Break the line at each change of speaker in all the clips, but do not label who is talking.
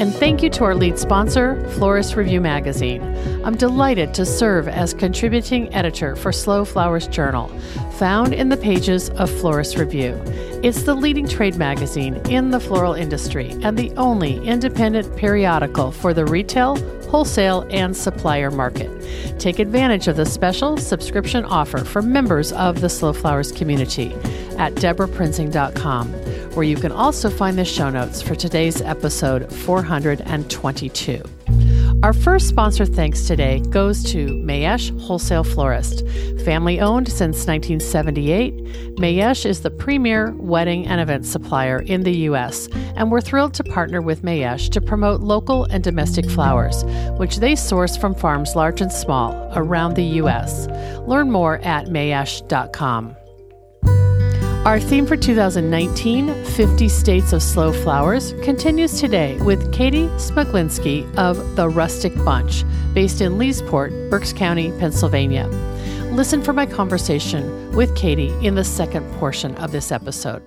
And thank you to our lead sponsor, Florist Review Magazine. I'm delighted to serve as contributing editor for Slow Flowers Journal, found in the pages of Florist Review. It's the leading trade magazine in the floral industry and the only independent periodical for the retail, wholesale, and supplier market. Take advantage of the special subscription offer for members of the Slow Flowers community at debraprinzing.com, where you can also find the show notes for today's episode 422. Our first sponsor thanks today goes to Mayesh Wholesale Florist. Family owned since 1978, Mayesh is the premier wedding and event supplier in the U.S., and we're thrilled to partner with Mayesh to promote local and domestic flowers, which they source from farms large and small around the U.S. Learn more at mayesh.com. Our theme for 2019, 50 States of Slow Flowers, continues today with Katie Smuglinski of The Rustic Bunch, based in Leesport, Berks County, Pennsylvania. Listen for my conversation with Katie in the second portion of this episode.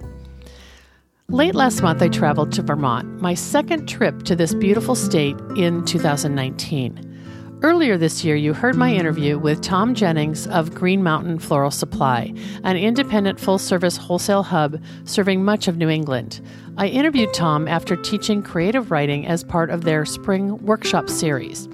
Late last month, I traveled to Vermont, my second trip to this beautiful state in 2019. Earlier this year, you heard my interview with Tom Jennings of Green Mountain Floral Supply, an independent full service wholesale hub serving much of New England. I interviewed Tom after teaching creative writing as part of their spring workshop series.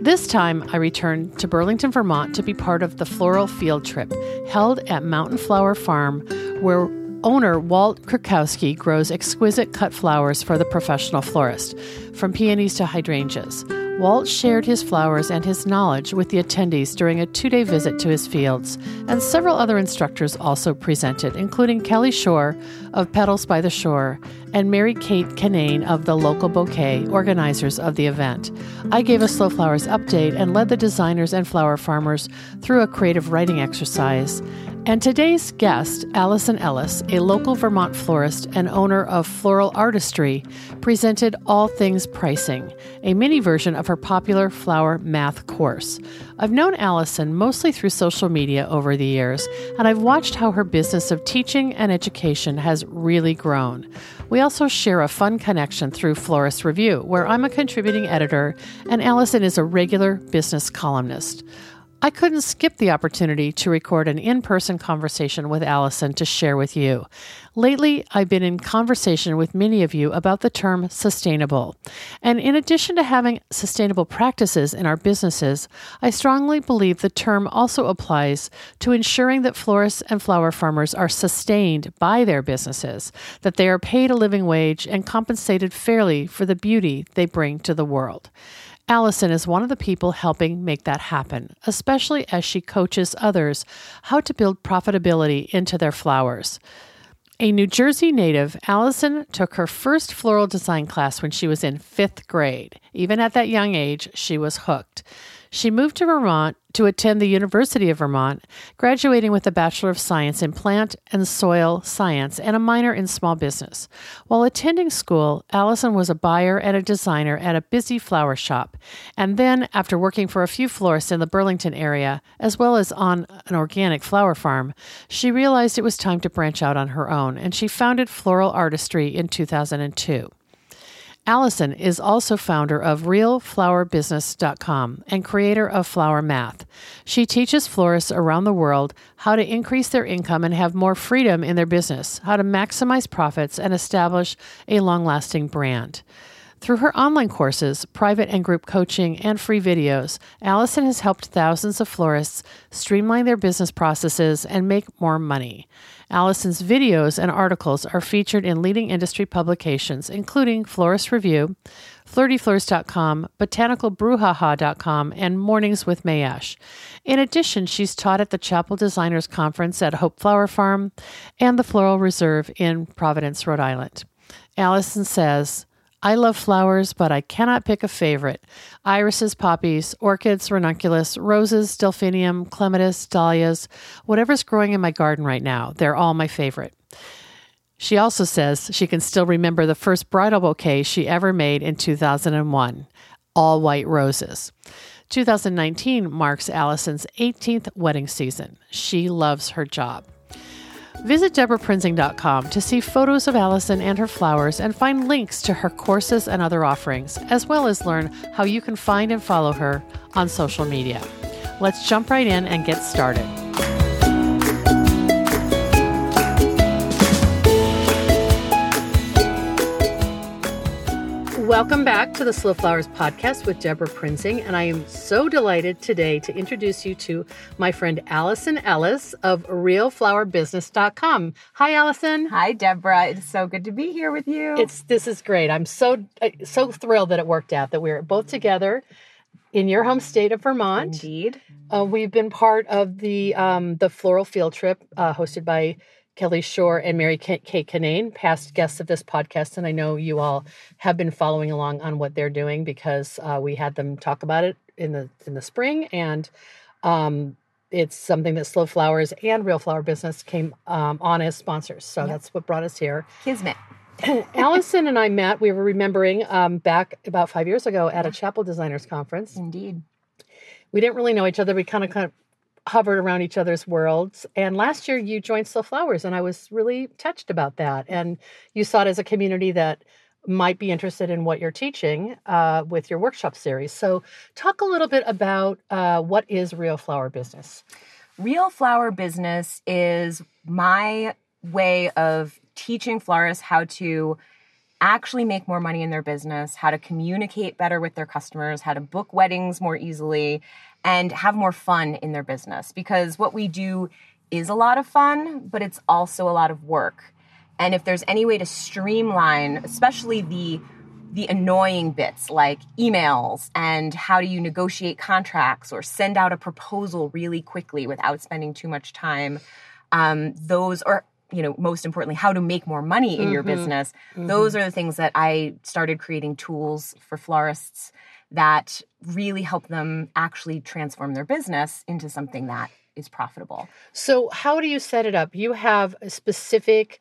This time, I returned to Burlington, Vermont to be part of the floral field trip held at Mountain Flower Farm, where owner Walt Krakowski grows exquisite cut flowers for the professional florist, from peonies to hydrangeas. Walt shared his flowers and his knowledge with the attendees during a two day visit to his fields, and several other instructors also presented, including Kelly Shore of Petals by the Shore and Mary Kate Kinane of the Local Bouquet, organizers of the event. I gave a Slow Flowers update and led the designers and flower farmers through a creative writing exercise. And today's guest, Allison Ellis, a local Vermont florist and owner of Floral Artistry, presented All Things Pricing, a mini version of her popular flower math course. I've known Allison mostly through social media over the years, and I've watched how her business of teaching and education has really grown. We also share a fun connection through Florist Review, where I'm a contributing editor and Allison is a regular business columnist. I couldn't skip the opportunity to record an in person conversation with Allison to share with you. Lately, I've been in conversation with many of you about the term sustainable. And in addition to having sustainable practices in our businesses, I strongly believe the term also applies to ensuring that florists and flower farmers are sustained by their businesses, that they are paid a living wage and compensated fairly for the beauty they bring to the world. Allison is one of the people helping make that happen, especially as she coaches others how to build profitability into their flowers. A New Jersey native, Allison took her first floral design class when she was in fifth grade. Even at that young age, she was hooked. She moved to Vermont to attend the University of Vermont, graduating with a Bachelor of Science in Plant and Soil Science and a minor in small business. While attending school, Allison was a buyer and a designer at a busy flower shop. And then, after working for a few florists in the Burlington area, as well as on an organic flower farm, she realized it was time to branch out on her own, and she founded Floral Artistry in 2002. Allison is also founder of RealFlowerBusiness.com and creator of Flower Math. She teaches florists around the world how to increase their income and have more freedom in their business, how to maximize profits and establish a long lasting brand. Through her online courses, private and group coaching, and free videos, Allison has helped thousands of florists streamline their business processes and make more money. Allison's videos and articles are featured in leading industry publications, including Florist Review, flirtyfleurs.com, botanicalbrouhaha.com, and Mornings with Mayesh. In addition, she's taught at the Chapel Designers Conference at Hope Flower Farm and the Floral Reserve in Providence, Rhode Island. Allison says, I love flowers, but I cannot pick a favorite. Irises, poppies, orchids, ranunculus, roses, delphinium, clematis, dahlias, whatever's growing in my garden right now, they're all my favorite. She also says she can still remember the first bridal bouquet she ever made in 2001 all white roses. 2019 marks Allison's 18th wedding season. She loves her job. Visit DebraPrinzing.com to see photos of Allison and her flowers and find links to her courses and other offerings, as well as learn how you can find and follow her on social media. Let's jump right in and get started. Welcome back to the Slow Flowers podcast with Debra Prinzing. And I am so delighted today to introduce you to my friend Allison Ellis of realflowerbusiness.com. Hi, Allison.
Hi, Debra. It's so good to be here with you.
It's this is great. I'm so so thrilled that it worked out that we're both together in your home state of Vermont.
Indeed.
Uh, we've been part of the um, the floral field trip uh, hosted by Kelly Shore and Mary Kate Kinane, past guests of this podcast, and I know you all have been following along on what they're doing because uh, we had them talk about it in the in the spring, and um, it's something that Slow Flowers and Real Flower Business came um, on as sponsors. So yep. that's what brought us here.
Kismet.
Allison and I met. We were remembering um, back about five years ago at a Chapel Designers Conference.
Indeed.
We didn't really know each other. We kind of kind of hovered around each other's worlds. And last year you joined Slow Flowers, and I was really touched about that. And you saw it as a community that might be interested in what you're teaching uh, with your workshop series. So, talk a little bit about uh, what is Real Flower Business.
Real Flower Business is my way of teaching florists how to actually make more money in their business, how to communicate better with their customers, how to book weddings more easily, and have more fun in their business because what we do is a lot of fun, but it's also a lot of work. And if there's any way to streamline, especially the the annoying bits like emails and how do you negotiate contracts or send out a proposal really quickly without spending too much time, um, those or you know most importantly how to make more money in mm-hmm. your business mm-hmm. those are the things that i started creating tools for florists that really help them actually transform their business into something that is profitable.
So, how do you set it up? You have specific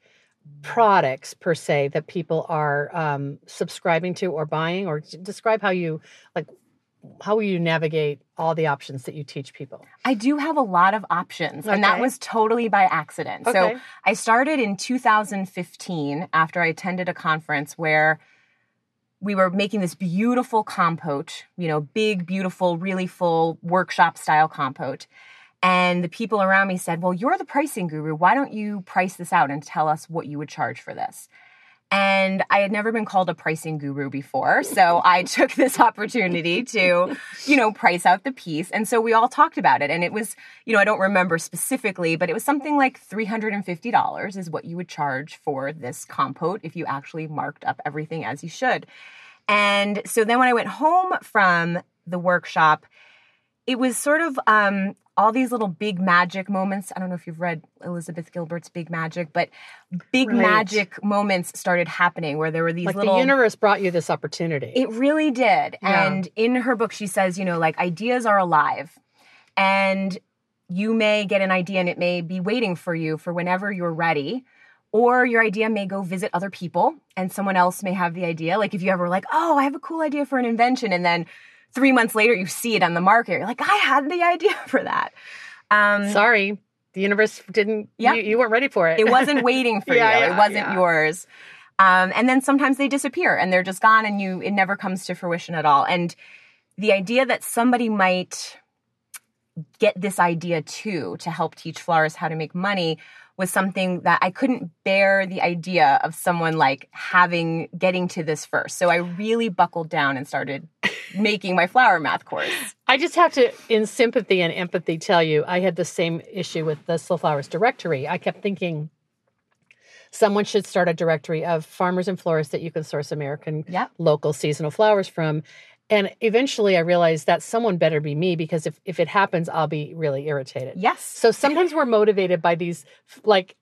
products per se that people are um, subscribing to or buying, or describe how you like how will you navigate all the options that you teach people?
I do have a lot of options, okay. and that was totally by accident. Okay. So I started in 2015 after I attended a conference where we were making this beautiful compote, you know, big, beautiful, really full workshop style compote. And the people around me said, Well, you're the pricing guru. Why don't you price this out and tell us what you would charge for this? And I had never been called a pricing guru before. So I took this opportunity to, you know, price out the piece. And so we all talked about it. And it was, you know, I don't remember specifically, but it was something like $350 is what you would charge for this compote if you actually marked up everything as you should. And so then when I went home from the workshop, it was sort of um, all these little big magic moments. I don't know if you've read Elizabeth Gilbert's Big Magic, but big right. magic moments started happening where there were these
like
little.
The universe brought you this opportunity.
It really did. Yeah. And in her book, she says, you know, like ideas are alive. And you may get an idea and it may be waiting for you for whenever you're ready. Or your idea may go visit other people and someone else may have the idea. Like if you ever were like, oh, I have a cool idea for an invention. And then three months later you see it on the market. You're like, I had the idea for that.
Um, Sorry, the universe didn't. Yeah, you, you, weren't ready for it.
It wasn't waiting for yeah, you. Yeah, it wasn't yeah. yours. Um, and then sometimes they disappear and they're just gone, and you it never comes to fruition at all. And the idea that somebody might get this idea too to help teach florists how to make money was something that I couldn't bear the idea of someone like having getting to this first. So I really buckled down and started making my flower math course.
I just have to, in sympathy and empathy, tell you I had the same issue with the Slow Flowers directory. I kept thinking someone should start a directory of farmers and florists that you can source American
yep.
local seasonal flowers from. And eventually I realized that someone better be me because if, if it happens, I'll be really irritated.
Yes.
So sometimes we're motivated by these, like,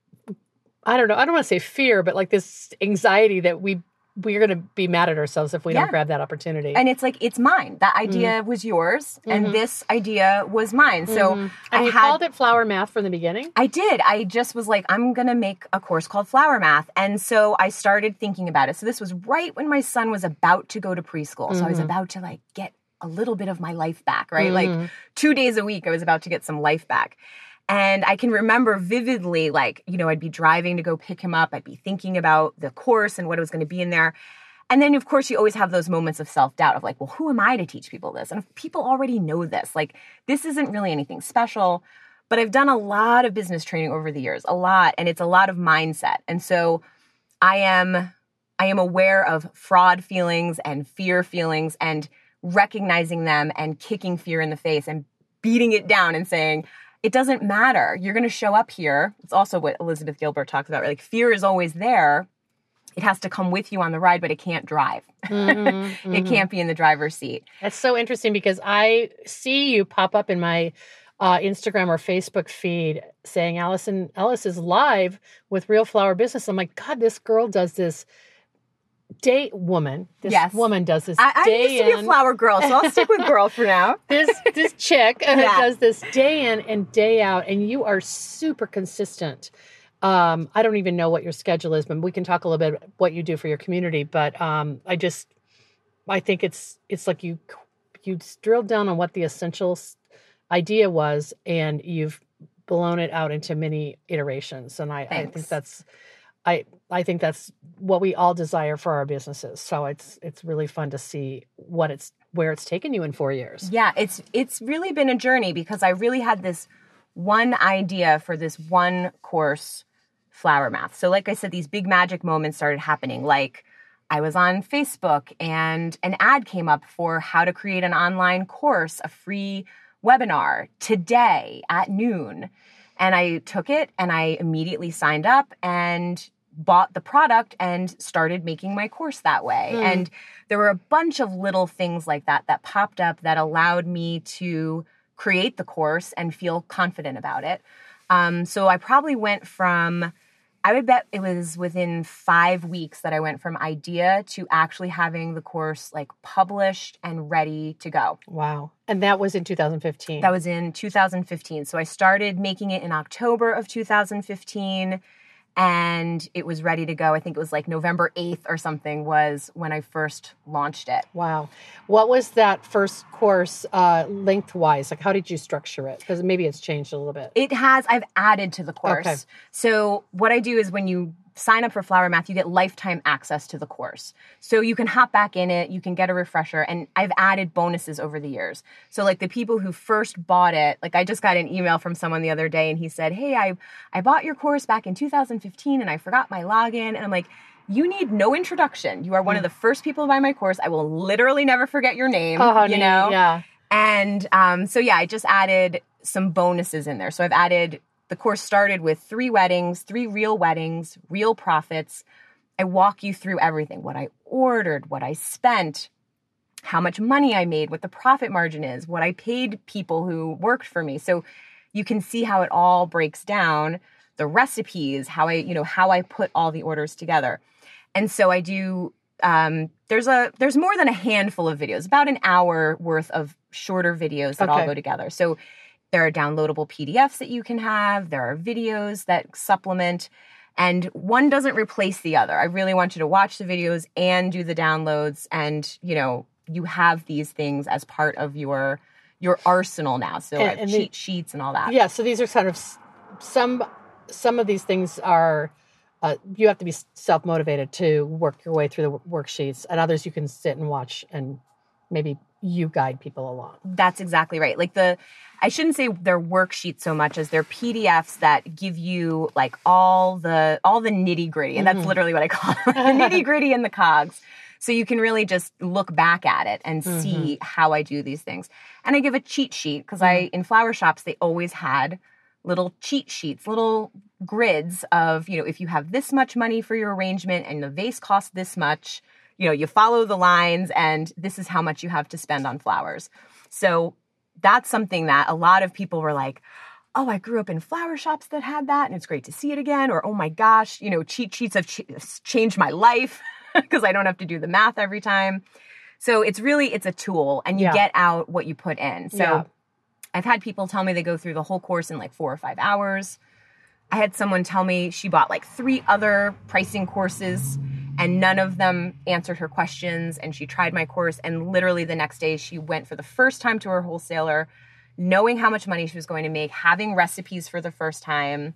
I don't know, I don't want to say fear, but like this anxiety that we we're going to be mad at ourselves if we yeah. don't grab that opportunity.
And it's like it's mine. That idea mm was yours, mm-hmm. and this idea was mine. So mm-hmm.
and I you had, called it flower math from the beginning.
I did. I just was like, I'm going to make a course called flower math, and so I started thinking about it. So this was right when my son was about to go to preschool. Mm-hmm. So I was mm-hmm. about to like get a little bit of my life back. Right, like mm-hmm. two days a week, I was about to get some life back. And I can remember vividly, like, you know, I'd be driving to go pick him up. I'd be thinking about the course and what it was going to be in there. And then, of course, you always have those moments of self doubt of like, well, who am I to teach people this? And if people already know this, like, this isn't really anything special. But I've done a lot of business training over the years, a lot, and it's a lot of mindset. And so I am. I am aware of fraud feelings and fear feelings and recognizing them and kicking fear in the face and beating it down and saying, it doesn't matter. You're going to show up here. It's also what Elizabeth Gilbert talks about. Like fear is always there. It has to come with you on the ride, but it can't drive. Mm-hmm, mm-hmm. it can't be in the driver's seat.
That's so interesting because I see you pop up in my uh, Instagram or Facebook feed saying Allison Ellis is live with Real Flower Business. I'm like, God, this girl does this day woman. This yes. woman does this.
I,
I
used to be a flower girl, so I'll stick with girl for now.
this this chick yeah. does this day in and day out, and you are super consistent. Um, I don't even know what your schedule is, but we can talk a little bit what you do for your community. But um, I just, I think it's it's like you you drilled down on what the essential idea was, and you've blown it out into many iterations. And I, I think that's I I think that's what we all desire for our businesses. So it's it's really fun to see what it's where it's taken you in 4 years.
Yeah, it's it's really been a journey because I really had this one idea for this one course flower math. So like I said these big magic moments started happening like I was on Facebook and an ad came up for how to create an online course, a free webinar today at noon. And I took it and I immediately signed up and bought the product and started making my course that way. Mm. And there were a bunch of little things like that that popped up that allowed me to create the course and feel confident about it. Um, so I probably went from, I would bet it was within five weeks that I went from idea to actually having the course like published and ready to go.
Wow. And that was in 2015.
That was in 2015. So I started making it in October of 2015 and it was ready to go. I think it was like November 8th or something was when I first launched it.
Wow. What was that first course uh, lengthwise? Like, how did you structure it? Because maybe it's changed a little bit.
It has. I've added to the course. Okay. So, what I do is when you sign up for Flower Math, you get lifetime access to the course. So you can hop back in it, you can get a refresher, and I've added bonuses over the years. So like the people who first bought it, like I just got an email from someone the other day and he said, "Hey, I I bought your course back in 2015 and I forgot my login." And I'm like, you need no introduction. You are one of the first people to buy my course. I will literally never forget your name. Oh, you know?
Yeah.
And um, so yeah, I just added some bonuses in there. So I've added the course started with three weddings, three real weddings, real profits. I walk you through everything what I ordered, what I spent, how much money I made, what the profit margin is, what I paid people who worked for me. So you can see how it all breaks down, the recipes, how I, you know, how I put all the orders together. And so I do um, there's a there's more than a handful of videos, about an hour worth of shorter videos that okay. all go together. So there are downloadable PDFs that you can have, there are videos that supplement, and one doesn't replace the other. I really want you to watch the videos and do the downloads and, you know, you have these things as part of your your arsenal now. So and, and cheat the, sheets and all that.
Yeah, so these are kind of some some of these things are uh, you have to be self motivated to work your way through the worksheets, and others you can sit and watch and maybe you guide people along.
That's exactly right. Like the I shouldn't say they're worksheets so much as they're PDFs that give you like all the all the nitty gritty, and mm-hmm. that's literally what I call it, the nitty gritty and the cogs. So you can really just look back at it and mm-hmm. see how I do these things. And I give a cheat sheet because mm-hmm. I in flower shops they always had little cheat sheets, little grids of, you know, if you have this much money for your arrangement and the vase costs this much, you know, you follow the lines and this is how much you have to spend on flowers. So that's something that a lot of people were like, oh, I grew up in flower shops that had that and it's great to see it again. Or, oh my gosh, you know, cheat sheets have ch- changed my life because I don't have to do the math every time. So it's really, it's a tool and you yeah. get out what you put in. So yeah. I've had people tell me they go through the whole course in like four or five hours. I had someone tell me she bought like three other pricing courses and none of them answered her questions. And she tried my course, and literally the next day, she went for the first time to her wholesaler, knowing how much money she was going to make, having recipes for the first time.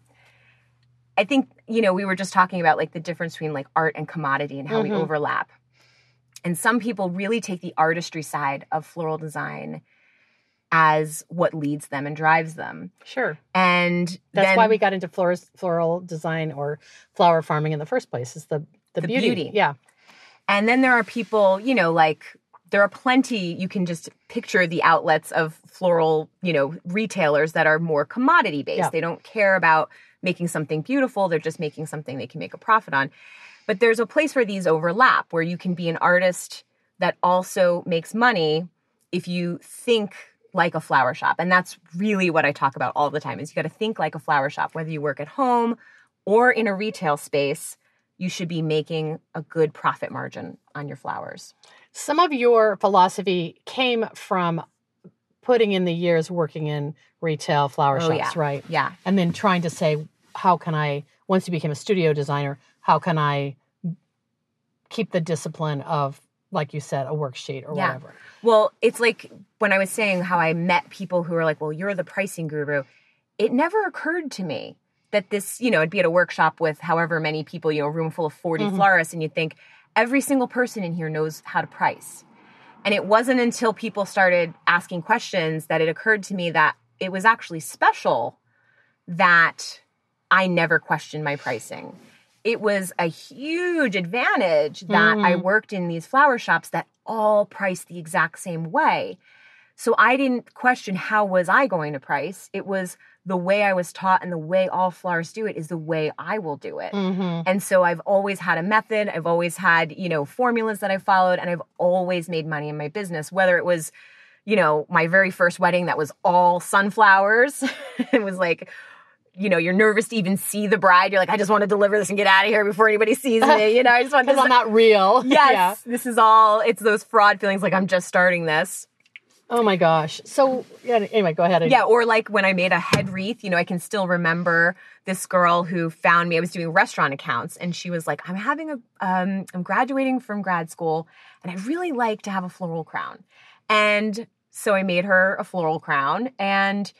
I think, you know, we were just talking about like the difference between like art and commodity and how mm-hmm. we overlap. And some people really take the artistry side of floral design as what leads them and drives them.
Sure.
And
that's then, why we got into florist, floral design or flower farming in the first place is the the, the beauty. beauty. Yeah.
And then there are people, you know, like there are plenty you can just picture the outlets of floral, you know, retailers that are more commodity based. Yeah. They don't care about making something beautiful, they're just making something they can make a profit on. But there's a place where these overlap where you can be an artist that also makes money if you think like a flower shop. And that's really what I talk about all the time is you got to think like a flower shop whether you work at home or in a retail space you should be making a good profit margin on your flowers.
Some of your philosophy came from putting in the years working in retail flower oh, shops,
yeah.
right?
Yeah.
And then trying to say, how can I, once you became a studio designer, how can I keep the discipline of, like you said, a worksheet or yeah. whatever?
Well, it's like when I was saying how I met people who were like, well, you're the pricing guru. It never occurred to me that this, you know, I'd be at a workshop with however many people, you know, a room full of 40 mm-hmm. florists, and you'd think every single person in here knows how to price. And it wasn't until people started asking questions that it occurred to me that it was actually special that I never questioned my pricing. It was a huge advantage that mm. I worked in these flower shops that all priced the exact same way. So I didn't question how was I going to price. It was the way I was taught and the way all florists do it is the way I will do it. Mm-hmm. And so I've always had a method. I've always had, you know, formulas that I followed and I've always made money in my business, whether it was, you know, my very first wedding that was all sunflowers. it was like, you know, you're nervous to even see the bride. You're like, I just want to deliver this and get out of here before anybody sees me. You know, I just want
this. I'm not real.
Yes, yeah. this is all. It's those fraud feelings. Like I'm just starting this.
Oh my gosh. So yeah, anyway, go ahead.
Yeah, or like when I made a head wreath, you know, I can still remember this girl who found me. I was doing restaurant accounts and she was like, I'm having a um I'm graduating from grad school and I'd really like to have a floral crown. And so I made her a floral crown and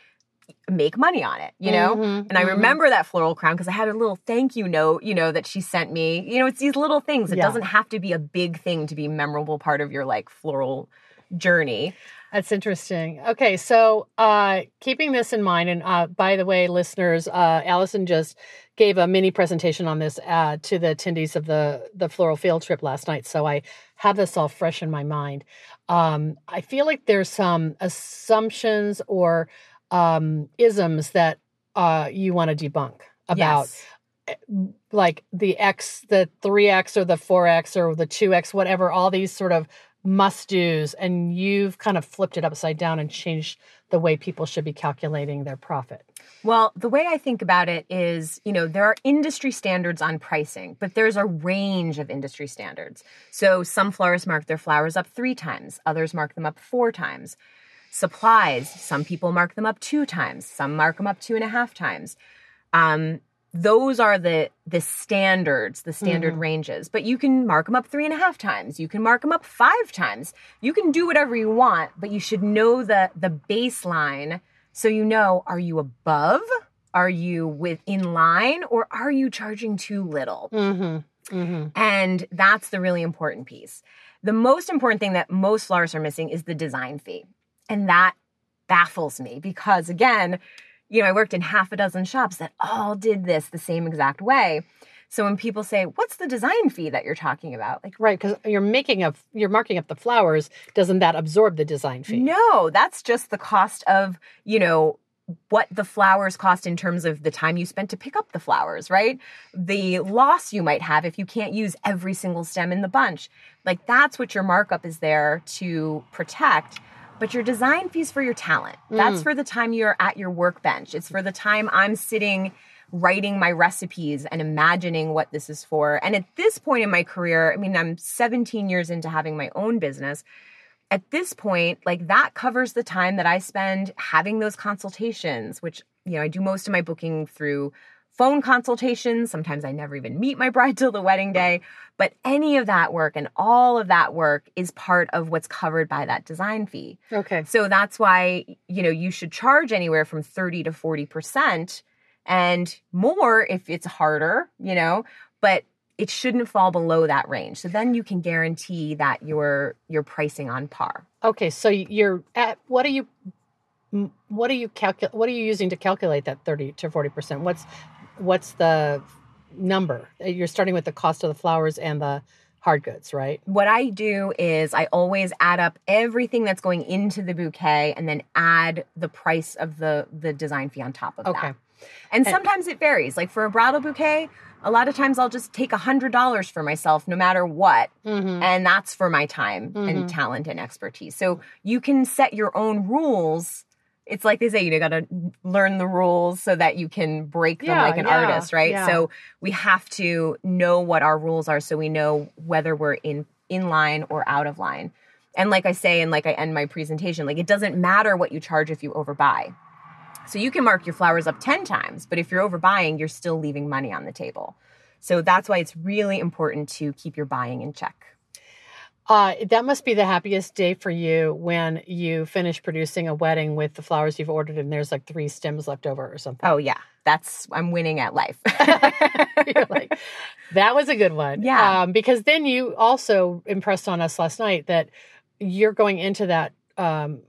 make money on it, you know? Mm-hmm, and I mm-hmm. remember that floral crown because I had a little thank you note, you know, that she sent me. You know, it's these little things. It yeah. doesn't have to be a big thing to be a memorable part of your like floral journey.
That's interesting. Okay, so uh, keeping this in mind, and uh, by the way, listeners, uh, Allison just gave a mini presentation on this uh, to the attendees of the the floral field trip last night. So I have this all fresh in my mind. Um, I feel like there's some assumptions or um, isms that uh, you want to debunk about. Yes. Eh, like the X, the 3X or the 4X or the 2X, whatever, all these sort of must do's and you've kind of flipped it upside down and changed the way people should be calculating their profit?
Well, the way I think about it is, you know, there are industry standards on pricing, but there's a range of industry standards. So some florists mark their flowers up three times, others mark them up four times. Supplies, some people mark them up two times, some mark them up two and a half times. Um, those are the the standards the standard mm-hmm. ranges but you can mark them up three and a half times you can mark them up five times you can do whatever you want but you should know the the baseline so you know are you above are you with in line or are you charging too little mm-hmm. Mm-hmm. and that's the really important piece The most important thing that most florists are missing is the design fee. And that baffles me because, again, you know, I worked in half a dozen shops that all did this the same exact way. So when people say, "What's the design fee that you're talking about?"
Like, right, because you're making up, you're marking up the flowers. Doesn't that absorb the design fee?
No, that's just the cost of you know what the flowers cost in terms of the time you spent to pick up the flowers, right? The loss you might have if you can't use every single stem in the bunch. Like that's what your markup is there to protect. But your design fees for your talent. That's mm. for the time you're at your workbench. It's for the time I'm sitting writing my recipes and imagining what this is for. And at this point in my career, I mean, I'm 17 years into having my own business. At this point, like that covers the time that I spend having those consultations, which, you know, I do most of my booking through phone consultations. Sometimes I never even meet my bride till the wedding day. But any of that work and all of that work is part of what's covered by that design fee.
Okay.
So that's why, you know, you should charge anywhere from 30 to 40% and more if it's harder, you know, but it shouldn't fall below that range. So then you can guarantee that you're you're pricing on par.
Okay, so you're at what are you what are you calculate what are you using to calculate that 30 to 40%? What's what's the number? You're starting with the cost of the flowers and the hard goods, right?
What I do is I always add up everything that's going into the bouquet and then add the price of the the design fee on top of it. okay. that. And, sometimes it varies. Like for a bridal bouquet, a lot of times I'll just take a hundred dollars for myself no matter what. Mm-hmm. And that's for my time mm-hmm. and talent and expertise. So you can set your own rules. It's like they say, you know, got to learn the rules so that you can break them yeah, like an yeah, artist, right? Yeah. So we have to know what our rules are so we know whether we're in in line or out of line. And like I say, and like I end my presentation, like it doesn't matter what you charge if you overbuy. So you can mark your flowers up 10 times, but if you're overbuying, you're still leaving money on the table. So that's why it's really important to keep your buying in check.
Uh, that must be the happiest day for you when you finish producing a wedding with the flowers you've ordered and there's like three stems left over or something.
Oh, yeah. That's, I'm winning at life.
like, that was a good one.
Yeah.
Um, because then you also impressed on us last night that you're going into that, um,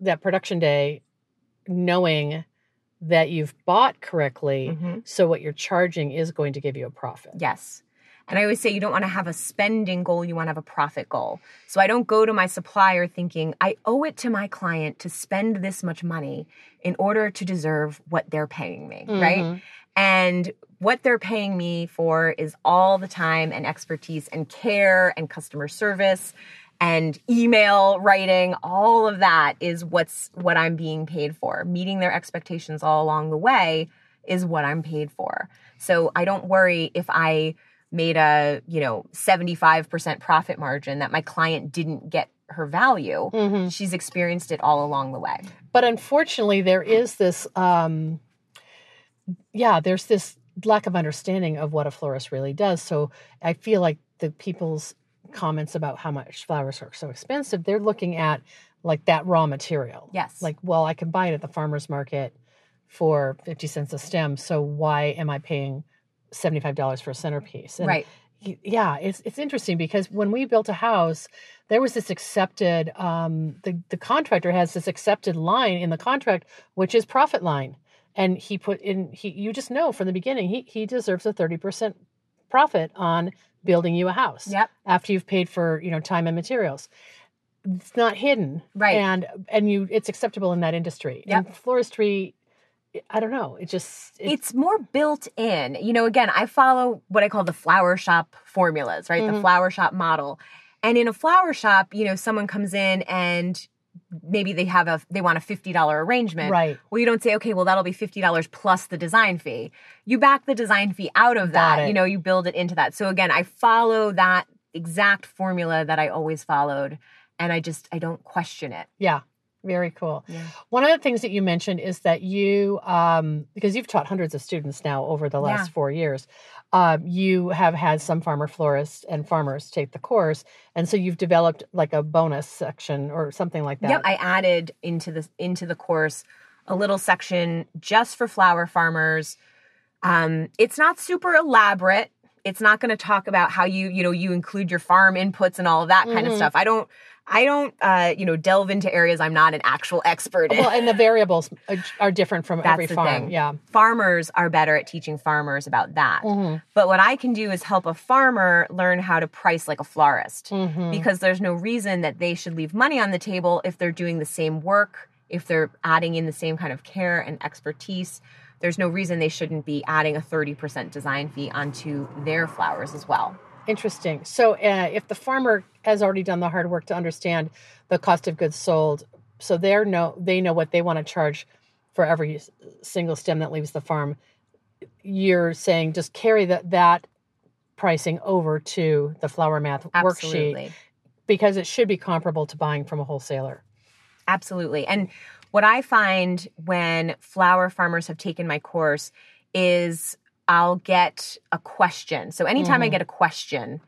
that production day knowing that you've bought correctly. Mm-hmm. So what you're charging is going to give you a profit.
Yes. And I always say you don't want to have a spending goal, you want to have a profit goal. So I don't go to my supplier thinking, I owe it to my client to spend this much money in order to deserve what they're paying me, mm-hmm. right? And what they're paying me for is all the time and expertise and care and customer service and email writing, all of that is what's what I'm being paid for. Meeting their expectations all along the way is what I'm paid for. So I don't worry if I made a, you know, 75% profit margin that my client didn't get her value. Mm-hmm. She's experienced it all along the way.
But unfortunately, there is this, um, yeah, there's this lack of understanding of what a florist really does. So I feel like the people's comments about how much flowers are so expensive, they're looking at like that raw material.
Yes.
Like, well, I can buy it at the farmer's market for 50 cents a stem. So why am I paying $75 for a centerpiece?
And right.
Yeah, it's it's interesting because when we built a house, there was this accepted um, the the contractor has this accepted line in the contract, which is profit line, and he put in he you just know from the beginning he he deserves a thirty percent profit on building you a house.
Yep.
After you've paid for, you know, time and materials. It's not hidden.
Right.
And and you it's acceptable in that industry.
Yep.
And floristry I don't know. It just
it, it's more built in. You know, again, I follow what I call the flower shop formulas, right? Mm-hmm. The flower shop model. And in a flower shop, you know, someone comes in and maybe they have a they want a $50 arrangement.
Right.
Well, you don't say, okay, well, that'll be $50 plus the design fee. You back the design fee out of that. You know, you build it into that. So again, I follow that exact formula that I always followed and I just I don't question it.
Yeah. Very cool. Yeah. One of the things that you mentioned is that you, um, because you've taught hundreds of students now over the last yeah. four years, um, you have had some farmer florists and farmers take the course, and so you've developed like a bonus section or something like that.
Yep, I added into the into the course a little section just for flower farmers. Um, it's not super elaborate. It's not going to talk about how you, you know, you include your farm inputs and all of that kind mm-hmm. of stuff. I don't I don't, uh, you know, delve into areas I'm not an actual expert in.
Well, and the variables are different from
That's
every farm.
Thing.
Yeah,
farmers are better at teaching farmers about that. Mm-hmm. But what I can do is help a farmer learn how to price like a florist, mm-hmm. because there's no reason that they should leave money on the table if they're doing the same work, if they're adding in the same kind of care and expertise. There's no reason they shouldn't be adding a 30% design fee onto their flowers as well.
Interesting. So, uh, if the farmer has already done the hard work to understand the cost of goods sold, so they know they know what they want to charge for every single stem that leaves the farm. You're saying just carry that that pricing over to the flower math Absolutely. worksheet because it should be comparable to buying from a wholesaler.
Absolutely. And what I find when flower farmers have taken my course is I'll get a question. So anytime mm-hmm. I get a question,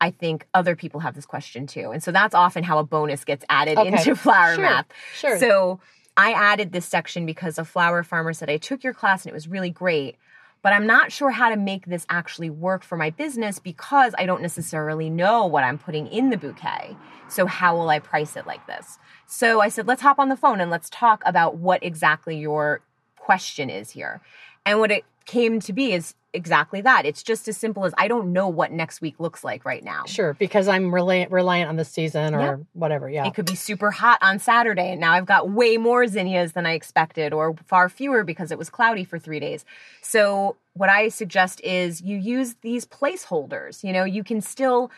I think other people have this question too. And so that's often how a bonus gets added okay. into flower
sure.
math.
Sure.
So I added this section because a flower farmer said, I took your class and it was really great, but I'm not sure how to make this actually work for my business because I don't necessarily know what I'm putting in the bouquet. So how will I price it like this? So I said, let's hop on the phone and let's talk about what exactly your question is here. And what it came to be is exactly that. It's just as simple as I don't know what next week looks like right now.
Sure, because I'm reliant reliant on the season or whatever. Yeah,
it could be super hot on Saturday, and now I've got way more zinnias than I expected, or far fewer because it was cloudy for three days. So what I suggest is you use these placeholders. You know, you can still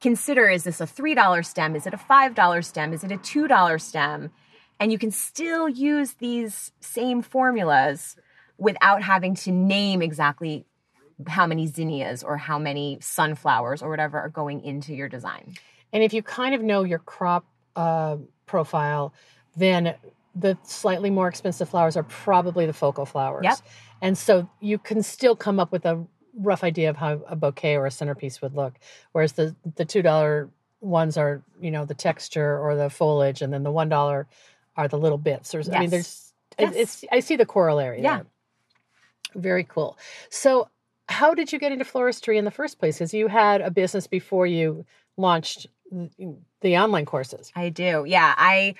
consider: is this a three dollar stem? Is it a five dollar stem? Is it a two dollar stem? And you can still use these same formulas without having to name exactly how many zinnias or how many sunflowers or whatever are going into your design.
And if you kind of know your crop uh, profile, then the slightly more expensive flowers are probably the focal flowers.
Yep.
And so you can still come up with a rough idea of how a bouquet or a centerpiece would look. Whereas the the two dollar ones are, you know, the texture or the foliage, and then the one dollar are the little bits. There's, yes. I mean, there's, yes. it's, I see the corollary.
Yeah.
There. Very cool. So, how did you get into floristry in the first place? Because you had a business before you launched the online courses.
I do. Yeah, I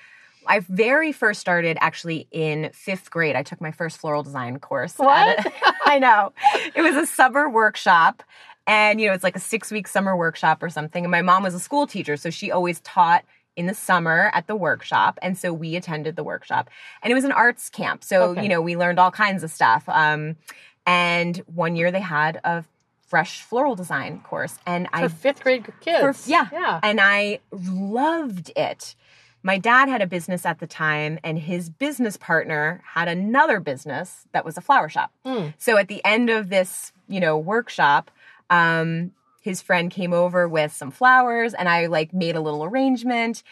I very first started actually in fifth grade. I took my first floral design course.
What?
A, I know. It was a summer workshop. And, you know, it's like a six week summer workshop or something. And my mom was a school teacher. So she always taught in the summer at the workshop. And so we attended the workshop. And it was an arts camp. So, okay. you know, we learned all kinds of stuff. Um, and one year they had a fresh floral design course. And
for I fifth grade kids.
For, yeah. Yeah. And I loved it. My dad had a business at the time, and his business partner had another business that was a flower shop. Mm. So at the end of this, you know, workshop, um, his friend came over with some flowers and I like made a little arrangement.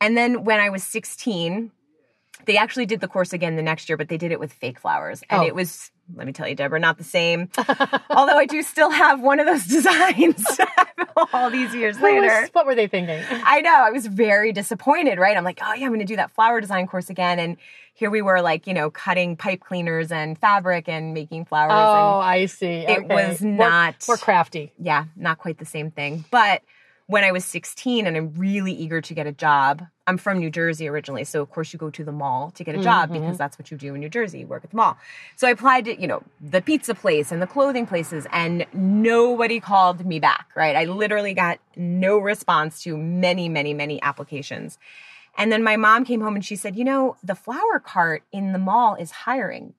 And then when I was 16, they actually did the course again the next year, but they did it with fake flowers. And oh. it was, let me tell you, Debra, not the same. Although I do still have one of those designs all these years what later.
Was, what were they thinking?
I know. I was very disappointed, right? I'm like, oh, yeah, I'm going to do that flower design course again. And here we were like, you know, cutting pipe cleaners and fabric and making flowers.
Oh, I see.
It okay. was not
more, more crafty.
Yeah, not quite the same thing. But when I was 16 and I'm really eager to get a job, I'm from New Jersey originally. So, of course, you go to the mall to get a job mm-hmm. because that's what you do in New Jersey. You work at the mall. So, I applied to, you know, the pizza place and the clothing places, and nobody called me back, right? I literally got no response to many, many, many applications. And then my mom came home and she said, You know, the flower cart in the mall is hiring.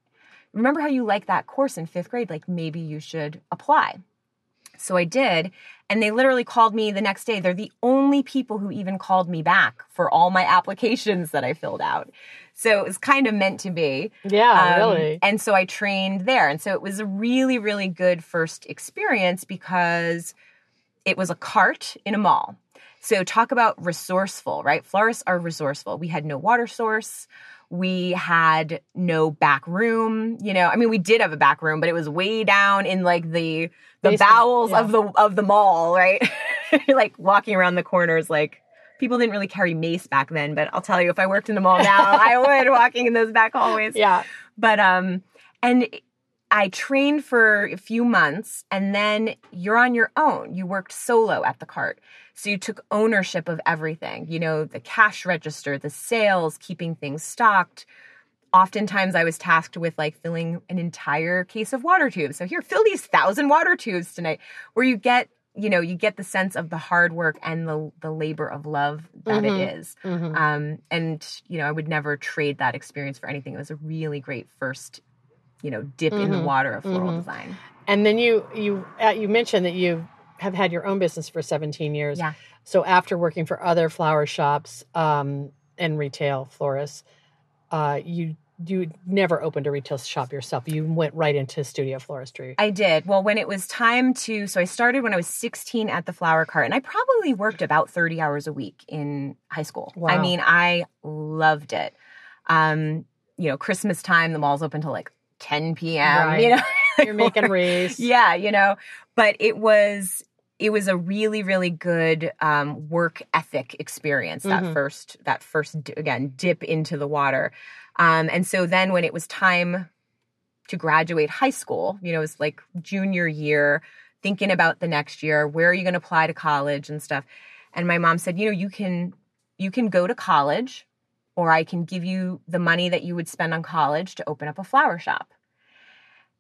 Remember how you liked that course in fifth grade? Like maybe you should apply. So I did. And they literally called me the next day. They're the only people who even called me back for all my applications that I filled out. So it was kind of meant to be.
Yeah, um, really.
And so I trained there. And so it was a really, really good first experience because it was a cart in a mall. So talk about resourceful, right? Florists are resourceful. We had no water source. We had no back room, you know. I mean, we did have a back room, but it was way down in like the the Basement, bowels yeah. of the of the mall, right? like walking around the corners like people didn't really carry mace back then, but I'll tell you if I worked in the mall now, I would walking in those back hallways.
Yeah.
But um and I trained for a few months and then you're on your own. You worked solo at the cart. So you took ownership of everything, you know, the cash register, the sales, keeping things stocked. Oftentimes I was tasked with like filling an entire case of water tubes. So here, fill these thousand water tubes tonight, where you get you know you get the sense of the hard work and the the labor of love that mm-hmm. it is. Mm-hmm. Um, and you know i would never trade that experience for anything it was a really great first you know dip mm-hmm. in the mm-hmm. water of floral mm-hmm. design
and then you you uh, you mentioned that you have had your own business for 17 years
yeah
so after working for other flower shops um, and retail florists uh, you you never opened a retail shop yourself. You went right into studio floristry.
I did. Well, when it was time to, so I started when I was 16 at the flower cart, and I probably worked about 30 hours a week in high school. Wow. I mean, I loved it. Um, you know, Christmas time, the mall's open till like 10 p.m. Right. You know,
you're making wreaths.
yeah, you know, but it was it was a really really good um, work ethic experience that mm-hmm. first that first again dip into the water um, and so then when it was time to graduate high school, you know, it was like junior year, thinking about the next year, where are you going to apply to college and stuff. And my mom said, you know, you can you can go to college or I can give you the money that you would spend on college to open up a flower shop.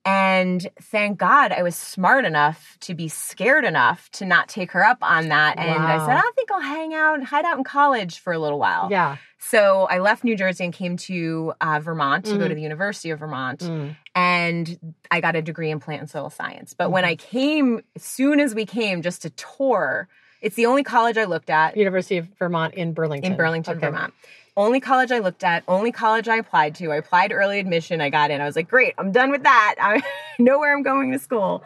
And thank God I was smart enough to be scared enough to not take her up on that. And wow. I said, I think I'll hang out, hide out in college for a little while.
Yeah.
So I left New Jersey and came to uh, Vermont to mm. go to the University of Vermont. Mm. And I got a degree in plant and soil science. But mm. when I came, as soon as we came just to tour, it's the only college I looked at.
University of Vermont in Burlington.
In Burlington, okay. Vermont only college I looked at, only college I applied to. I applied early admission, I got in. I was like, great, I'm done with that. I know where I'm going to school.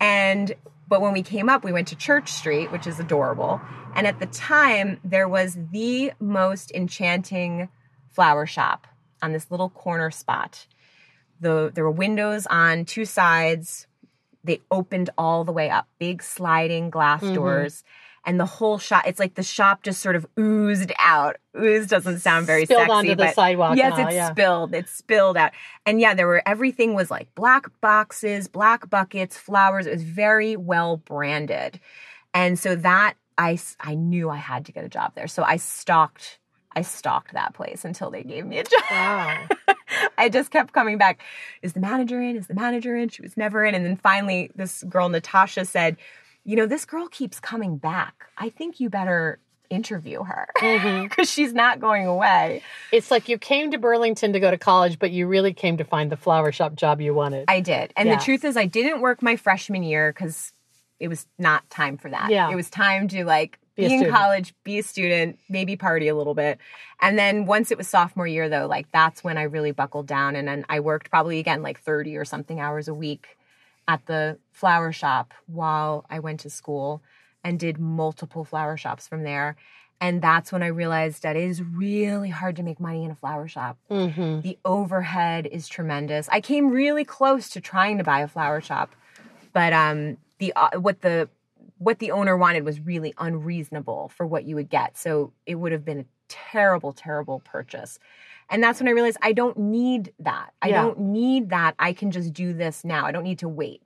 And but when we came up, we went to Church Street, which is adorable. And at the time, there was the most enchanting flower shop on this little corner spot. The, there were windows on two sides. They opened all the way up, big sliding glass mm-hmm. doors and the whole shop it's like the shop just sort of oozed out ooze doesn't sound very
spilled
sexy
onto the sidewalk
yes it's yeah. spilled it's spilled out and yeah there were everything was like black boxes black buckets flowers it was very well branded and so that i i knew i had to get a job there so i stalked I stalked that place until they gave me a job. Wow. I just kept coming back. Is the manager in? Is the manager in? She was never in. And then finally, this girl, Natasha, said, you know, this girl keeps coming back. I think you better interview her because mm-hmm. she's not going away.
It's like you came to Burlington to go to college, but you really came to find the flower shop job you wanted.
I did. And yeah. the truth is, I didn't work my freshman year because it was not time for that.
Yeah.
It was time to like be, be in college, be a student, maybe party a little bit. And then once it was sophomore year, though, like that's when I really buckled down. And then I worked probably again like 30 or something hours a week at the flower shop while I went to school and did multiple flower shops from there. And that's when I realized that it is really hard to make money in a flower shop. Mm-hmm. The overhead is tremendous. I came really close to trying to buy a flower shop, but um, the uh, what the what the owner wanted was really unreasonable for what you would get. So it would have been a terrible, terrible purchase. And that's when I realized I don't need that. I yeah. don't need that. I can just do this now. I don't need to wait.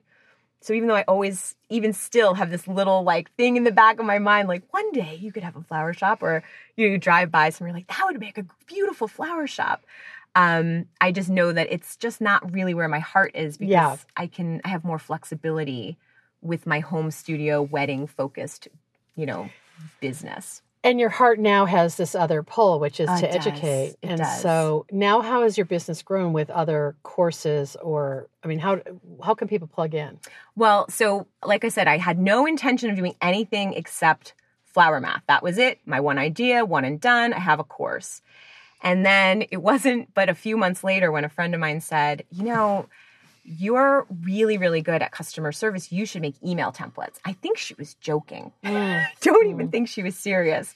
So even though I always, even still, have this little like thing in the back of my mind, like one day you could have a flower shop, or you, know, you drive by somewhere like that would make a beautiful flower shop. Um, I just know that it's just not really where my heart is because yeah. I can I have more flexibility with my home studio wedding focused, you know, business.
And your heart now has this other pull, which is uh, to educate. and
does.
so now, how has your business grown with other courses, or I mean, how how can people plug in?
Well, so like I said, I had no intention of doing anything except flower math. That was it. My one idea, one and done. I have a course. And then it wasn't but a few months later when a friend of mine said, you know, you're really, really good at customer service. You should make email templates. I think she was joking. Mm. Don't even mm. think she was serious.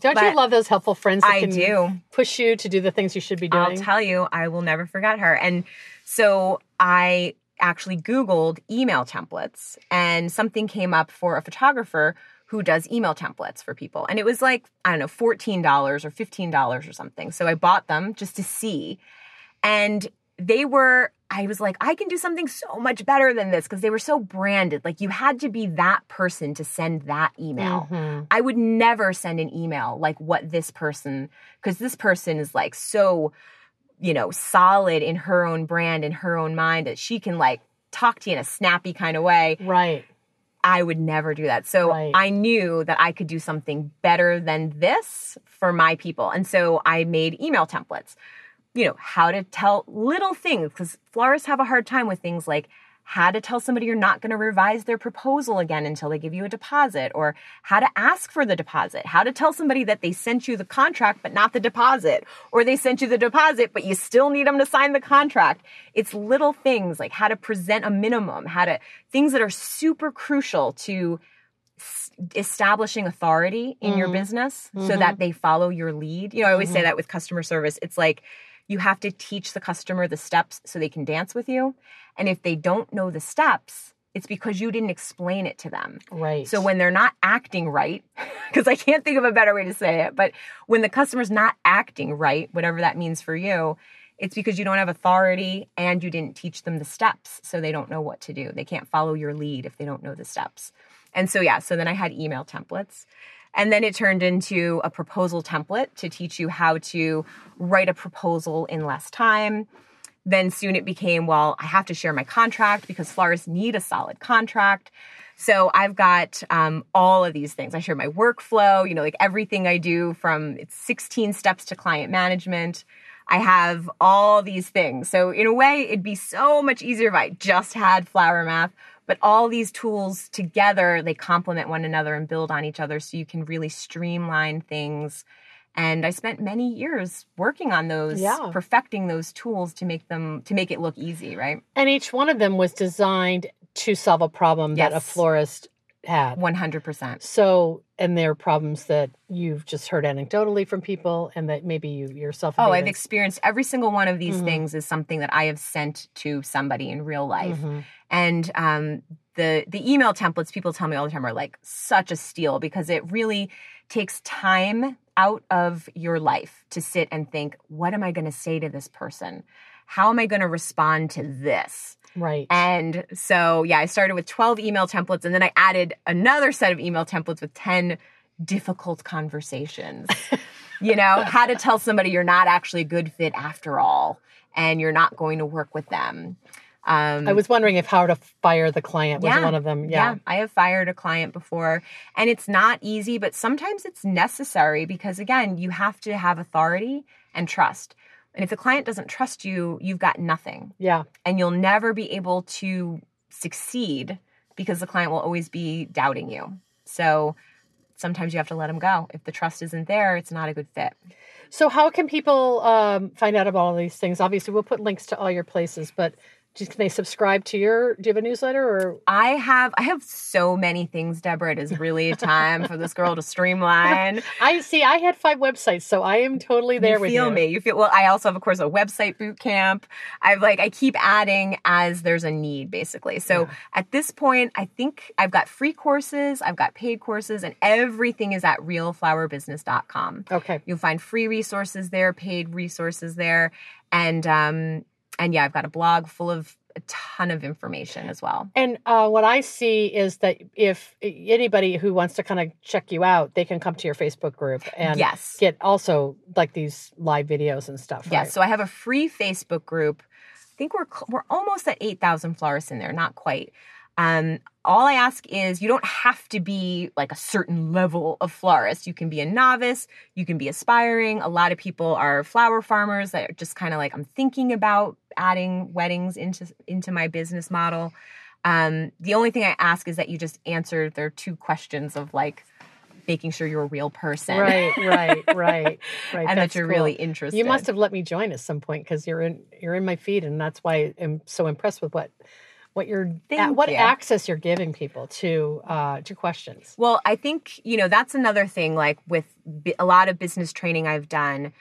Don't but you love those helpful friends
I do.
push you to do the things you should be doing?
I'll tell you, I will never forget her. And so I actually Googled email templates and something came up for a photographer who does email templates for people. And it was like, I don't know, $14 or $15 or something. So I bought them just to see. And they were I was like, I can do something so much better than this because they were so branded. Like you had to be that person to send that email. Mm-hmm. I would never send an email like what this person, because this person is like so, you know, solid in her own brand, in her own mind that she can like talk to you in a snappy kind of way.
Right.
I would never do that. So right. I knew that I could do something better than this for my people. And so I made email templates. You know, how to tell little things because florists have a hard time with things like how to tell somebody you're not going to revise their proposal again until they give you a deposit, or how to ask for the deposit, how to tell somebody that they sent you the contract but not the deposit, or they sent you the deposit but you still need them to sign the contract. It's little things like how to present a minimum, how to things that are super crucial to establishing authority in mm-hmm. your business mm-hmm. so that they follow your lead. You know, I always mm-hmm. say that with customer service. It's like you have to teach the customer the steps so they can dance with you. And if they don't know the steps, it's because you didn't explain it to them.
Right.
So when they're not acting right, because I can't think of a better way to say it, but when the customer's not acting right, whatever that means for you, it's because you don't have authority and you didn't teach them the steps. So they don't know what to do. They can't follow your lead if they don't know the steps. And so, yeah, so then I had email templates. And then it turned into a proposal template to teach you how to write a proposal in less time. Then soon it became, well, I have to share my contract because florists need a solid contract. So I've got um, all of these things. I share my workflow, you know, like everything I do from it's 16 steps to client management. I have all these things. So in a way, it'd be so much easier if I just had flower math but all these tools together, they complement one another and build on each other so you can really streamline things. And I spent many years working on those, yeah. perfecting those tools to make them to make it look easy, right?
And each one of them was designed to solve a problem yes. that a florist had.
100%.
So, and there are problems that you've just heard anecdotally from people and that maybe you yourself
Oh, I've experienced every single one of these mm-hmm. things is something that I have sent to somebody in real life. Mm-hmm. And um, the the email templates people tell me all the time are like such a steal because it really takes time out of your life to sit and think, what am I going to say to this person? How am I going to respond to this?
Right.
And so, yeah, I started with 12 email templates and then I added another set of email templates with 10 difficult conversations. you know, how to tell somebody you're not actually a good fit after all and you're not going to work with them.
Um, I was wondering if how to fire the client was yeah, one of them. Yeah. yeah,
I have fired a client before, and it's not easy, but sometimes it's necessary because, again, you have to have authority and trust. And if the client doesn't trust you, you've got nothing.
Yeah.
And you'll never be able to succeed because the client will always be doubting you. So sometimes you have to let them go. If the trust isn't there, it's not a good fit.
So, how can people um, find out about all these things? Obviously, we'll put links to all your places, but just can they subscribe to your do you have a newsletter or?
I have i have so many things Debra. It is really time for this girl to streamline.
I see i had five websites so i am totally there with
you
with
feel
you.
me you feel well i also have of course a website boot camp. I've like i keep adding as there's a need basically. So yeah. at this point i think i've got free courses i've got paid courses and everything is at realflowerbusiness.com
okay.
You'll find free resources there paid resources there and um and yeah, I've got a blog full of a ton of information as well.
And uh, what I see is that if anybody who wants to kind of check you out, they can come to your Facebook group and
yes.
get also like these live videos and stuff.
Yes. Right? So I have a free Facebook group. I think we're we're almost at eight thousand florists in there, not quite. Um, all I ask is you don't have to be like a certain level of florist. You can be a novice, you can be aspiring. A lot of people are flower farmers that are just kind of like, I'm thinking about adding weddings into into my business model. Um, the only thing I ask is that you just answer their two questions of like making sure you're a real person.
Right, right, right, right.
and that's that you're cool. really interested.
You must have let me join at some point because you're in you're in my feed, and that's why I'm so impressed with what what you're what you. access you're giving people to uh, to questions.
Well, I think you know that's another thing. Like with a lot of business training I've done,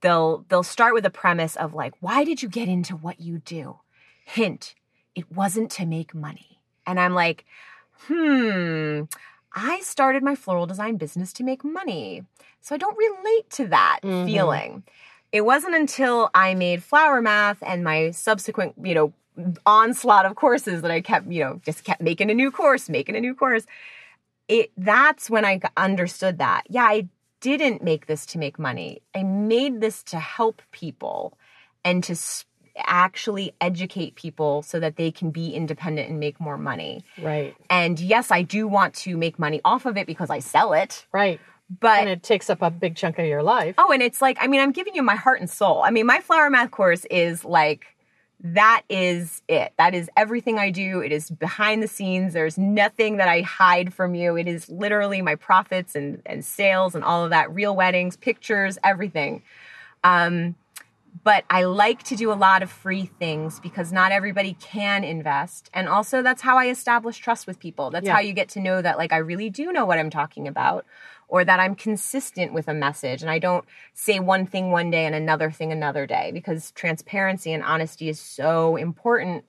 they'll they'll start with a premise of like, why did you get into what you do? Hint: it wasn't to make money. And I'm like, hmm. I started my floral design business to make money. So I don't relate to that mm-hmm. feeling. it wasn't until I made flower math and my subsequent, you know, onslaught of courses that I kept, you know, just kept making a new course, making a new course. It that's when I understood that. Yeah, I didn't make this to make money. I made this to help people and to actually educate people so that they can be independent and make more money.
Right.
And yes, I do want to make money off of it because I sell it.
Right.
But
and it takes up a big chunk of your life.
Oh, and it's like I mean, I'm giving you my heart and soul. I mean, my flower math course is like that is it. That is everything I do. It is behind the scenes. There's nothing that I hide from you. It is literally my profits and, and sales and all of that, real weddings, pictures, everything. Um, but I like to do a lot of free things because not everybody can invest. And also, that's how I establish trust with people. That's yeah. how you get to know that, like, I really do know what I'm talking about or that I'm consistent with a message and I don't say one thing one day and another thing another day because transparency and honesty is so important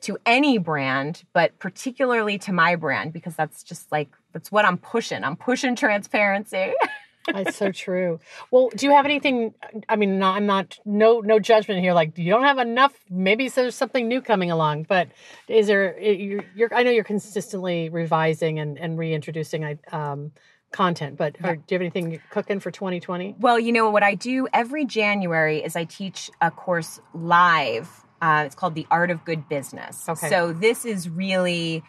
to any brand, but particularly to my brand because that's just like that's what I'm pushing. I'm pushing transparency.
That's so true. Well, do you have anything? I mean, I'm not no no judgment here. Like you don't have enough. Maybe there's something new coming along. But is there? You're, you're I know you're consistently revising and and reintroducing. Um, content, but do you have anything cooking for 2020?
Well, you know what I do every January is I teach a course live. Uh, it's called the Art of Good Business. Okay. So this is really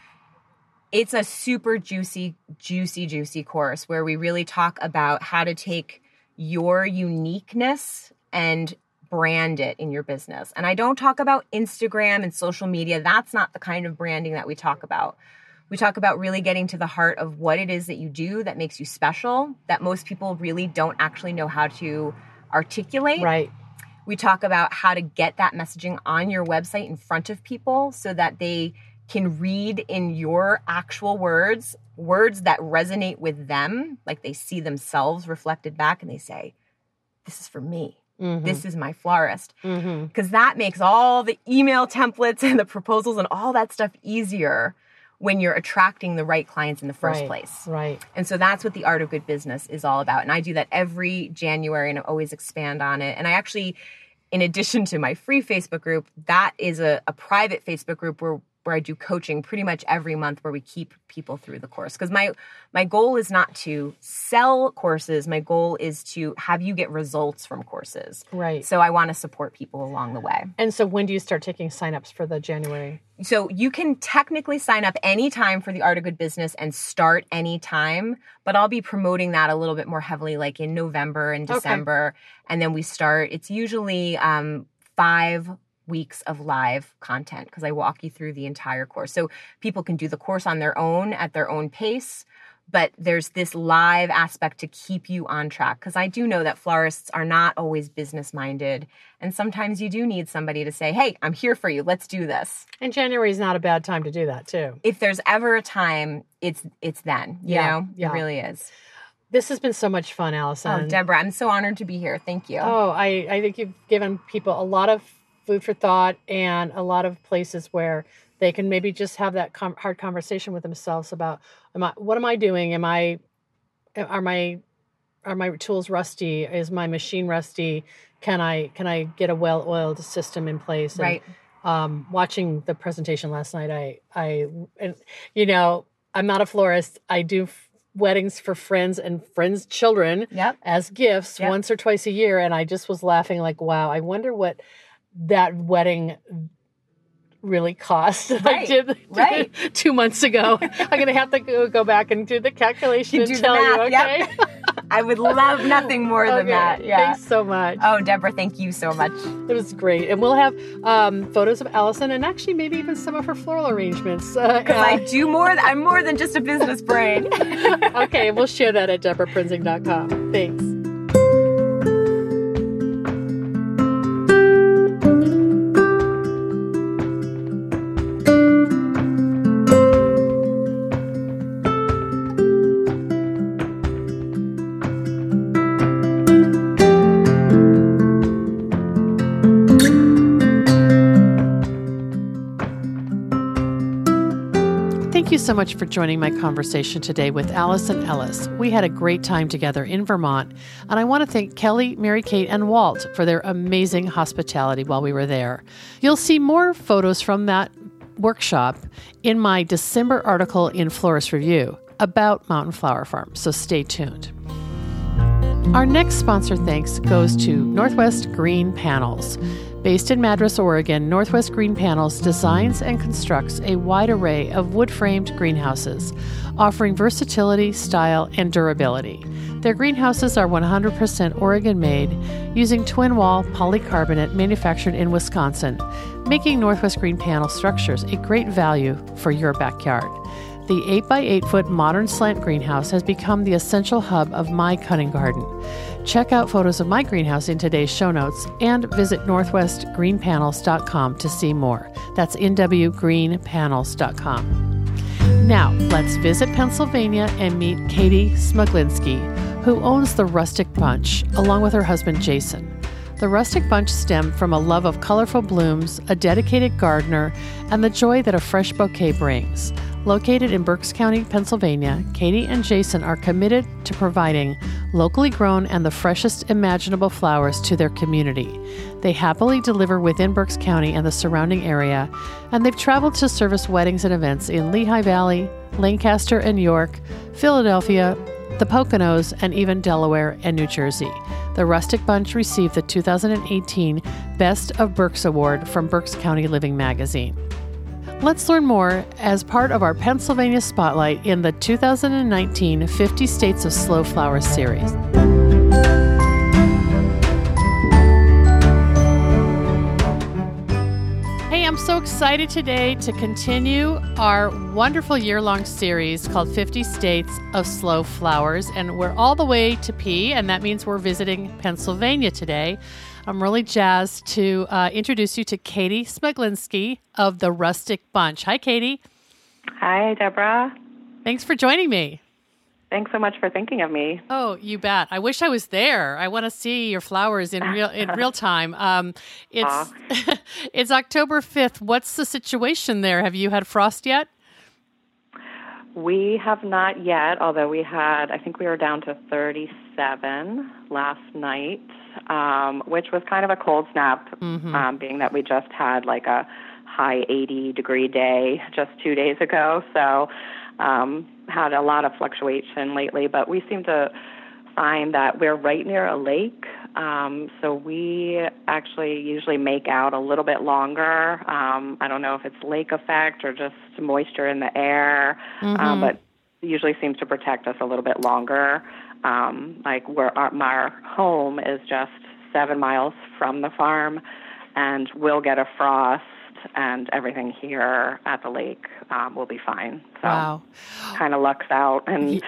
it's a super juicy, juicy, juicy course where we really talk about how to take your uniqueness and brand it in your business. And I don't talk about Instagram and social media. That's not the kind of branding that we talk about. We talk about really getting to the heart of what it is that you do that makes you special, that most people really don't actually know how to articulate.
Right.
We talk about how to get that messaging on your website in front of people so that they can read in your actual words words that resonate with them, like they see themselves reflected back and they say, This is for me. Mm-hmm. This is my florist. Because mm-hmm. that makes all the email templates and the proposals and all that stuff easier when you're attracting the right clients in the first
right,
place.
Right.
And so that's what the art of good business is all about. And I do that every January and I always expand on it. And I actually, in addition to my free Facebook group, that is a, a private Facebook group where where I do coaching pretty much every month where we keep people through the course. Because my my goal is not to sell courses. My goal is to have you get results from courses.
Right.
So I want to support people along the way.
And so when do you start taking signups for the January?
So you can technically sign up anytime for the art of good business and start anytime but I'll be promoting that a little bit more heavily like in November and December. Okay. and then we start it's usually um, five weeks of live content because I walk you through the entire course. So people can do the course on their own at their own pace, but there's this live aspect to keep you on track because I do know that florists are not always business minded. And sometimes you do need somebody to say, hey, I'm here for you. Let's do this.
And January is not a bad time to do that, too.
If there's ever a time, it's it's then. You yeah, know, yeah. it really is.
This has been so much fun, Allison.
Oh, Debra, I'm so honored to be here. Thank you.
Oh, I, I think you've given people a lot of food for thought and a lot of places where they can maybe just have that com- hard conversation with themselves about am I, what am I doing? Am I are my are my tools rusty? Is my machine rusty? Can I can I get a well oiled system in place?
And, right.
Um, watching the presentation last night, I I and you know I'm not a florist. I do f- weddings for friends and friends' children
yep.
as gifts yep. once or twice a year, and I just was laughing like, wow. I wonder what that wedding really cost
right, I did, right.
two months ago. I'm gonna have to go, go back and do the calculation and tell you. Okay. Yep.
I would love nothing more okay. than that.
Yeah. Thanks so much.
Oh, Debra, thank you so much.
It was great, and we'll have um, photos of Allison and actually maybe even some of her floral arrangements.
Because uh, I do more. I'm more than just a business brain.
okay, we'll share that at debraprinzing.com. Thanks. So much for joining my conversation today with Allison Ellis. We had a great time together in Vermont, and I want to thank Kelly, Mary Kate, and Walt for their amazing hospitality while we were there. You'll see more photos from that workshop in my December article in Florist Review about Mountain Flower Farm, so stay tuned. Our next sponsor thanks goes to Northwest Green Panels. Based in Madras, Oregon, Northwest Green Panels designs and constructs a wide array of wood framed greenhouses, offering versatility, style, and durability. Their greenhouses are 100% Oregon made, using twin wall polycarbonate manufactured in Wisconsin, making Northwest Green Panel structures a great value for your backyard. The 8 by 8 foot modern slant greenhouse has become the essential hub of my cutting garden. Check out photos of my greenhouse in today's show notes and visit northwestgreenpanels.com to see more. That's nwgreenpanels.com. Now, let's visit Pennsylvania and meet Katie Smuglinski, who owns the Rustic Bunch, along with her husband Jason. The Rustic Bunch stemmed from a love of colorful blooms, a dedicated gardener, and the joy that a fresh bouquet brings. Located in Berks County, Pennsylvania, Katie and Jason are committed to providing locally grown and the freshest imaginable flowers to their community. They happily deliver within Berks County and the surrounding area, and they've traveled to service weddings and events in Lehigh Valley, Lancaster and York, Philadelphia, the Poconos, and even Delaware and New Jersey. The Rustic Bunch received the 2018 Best of Berks Award from Berks County Living magazine. Let's learn more as part of our Pennsylvania Spotlight in the 2019 50 States of Slow Flowers series. Hey, I'm so excited today to continue our wonderful year long series called 50 States of Slow Flowers. And we're all the way to P, and that means we're visiting Pennsylvania today. I'm really jazzed to uh, introduce you to Katie Smuglinski of the Rustic Bunch. Hi, Katie.
Hi, Debra.
Thanks for joining me.
Thanks so much for thinking of me.
Oh, you bet. I wish I was there. I want to see your flowers in real in real time. Um, it's it's October fifth. What's the situation there? Have you had frost yet?
We have not yet, although we had. I think we were down to thirty-seven last night um, which was kind of a cold snap, mm-hmm. um, being that we just had like a high 80 degree day just two days ago. So um, had a lot of fluctuation lately, but we seem to find that we're right near a lake. Um, so we actually usually make out a little bit longer. Um, I don't know if it's lake effect or just moisture in the air, mm-hmm. um, but usually seems to protect us a little bit longer. Um, like where our, our home is just seven miles from the farm, and we'll get a frost, and everything here at the lake um, will be fine. So,
wow.
kind of lucks out and.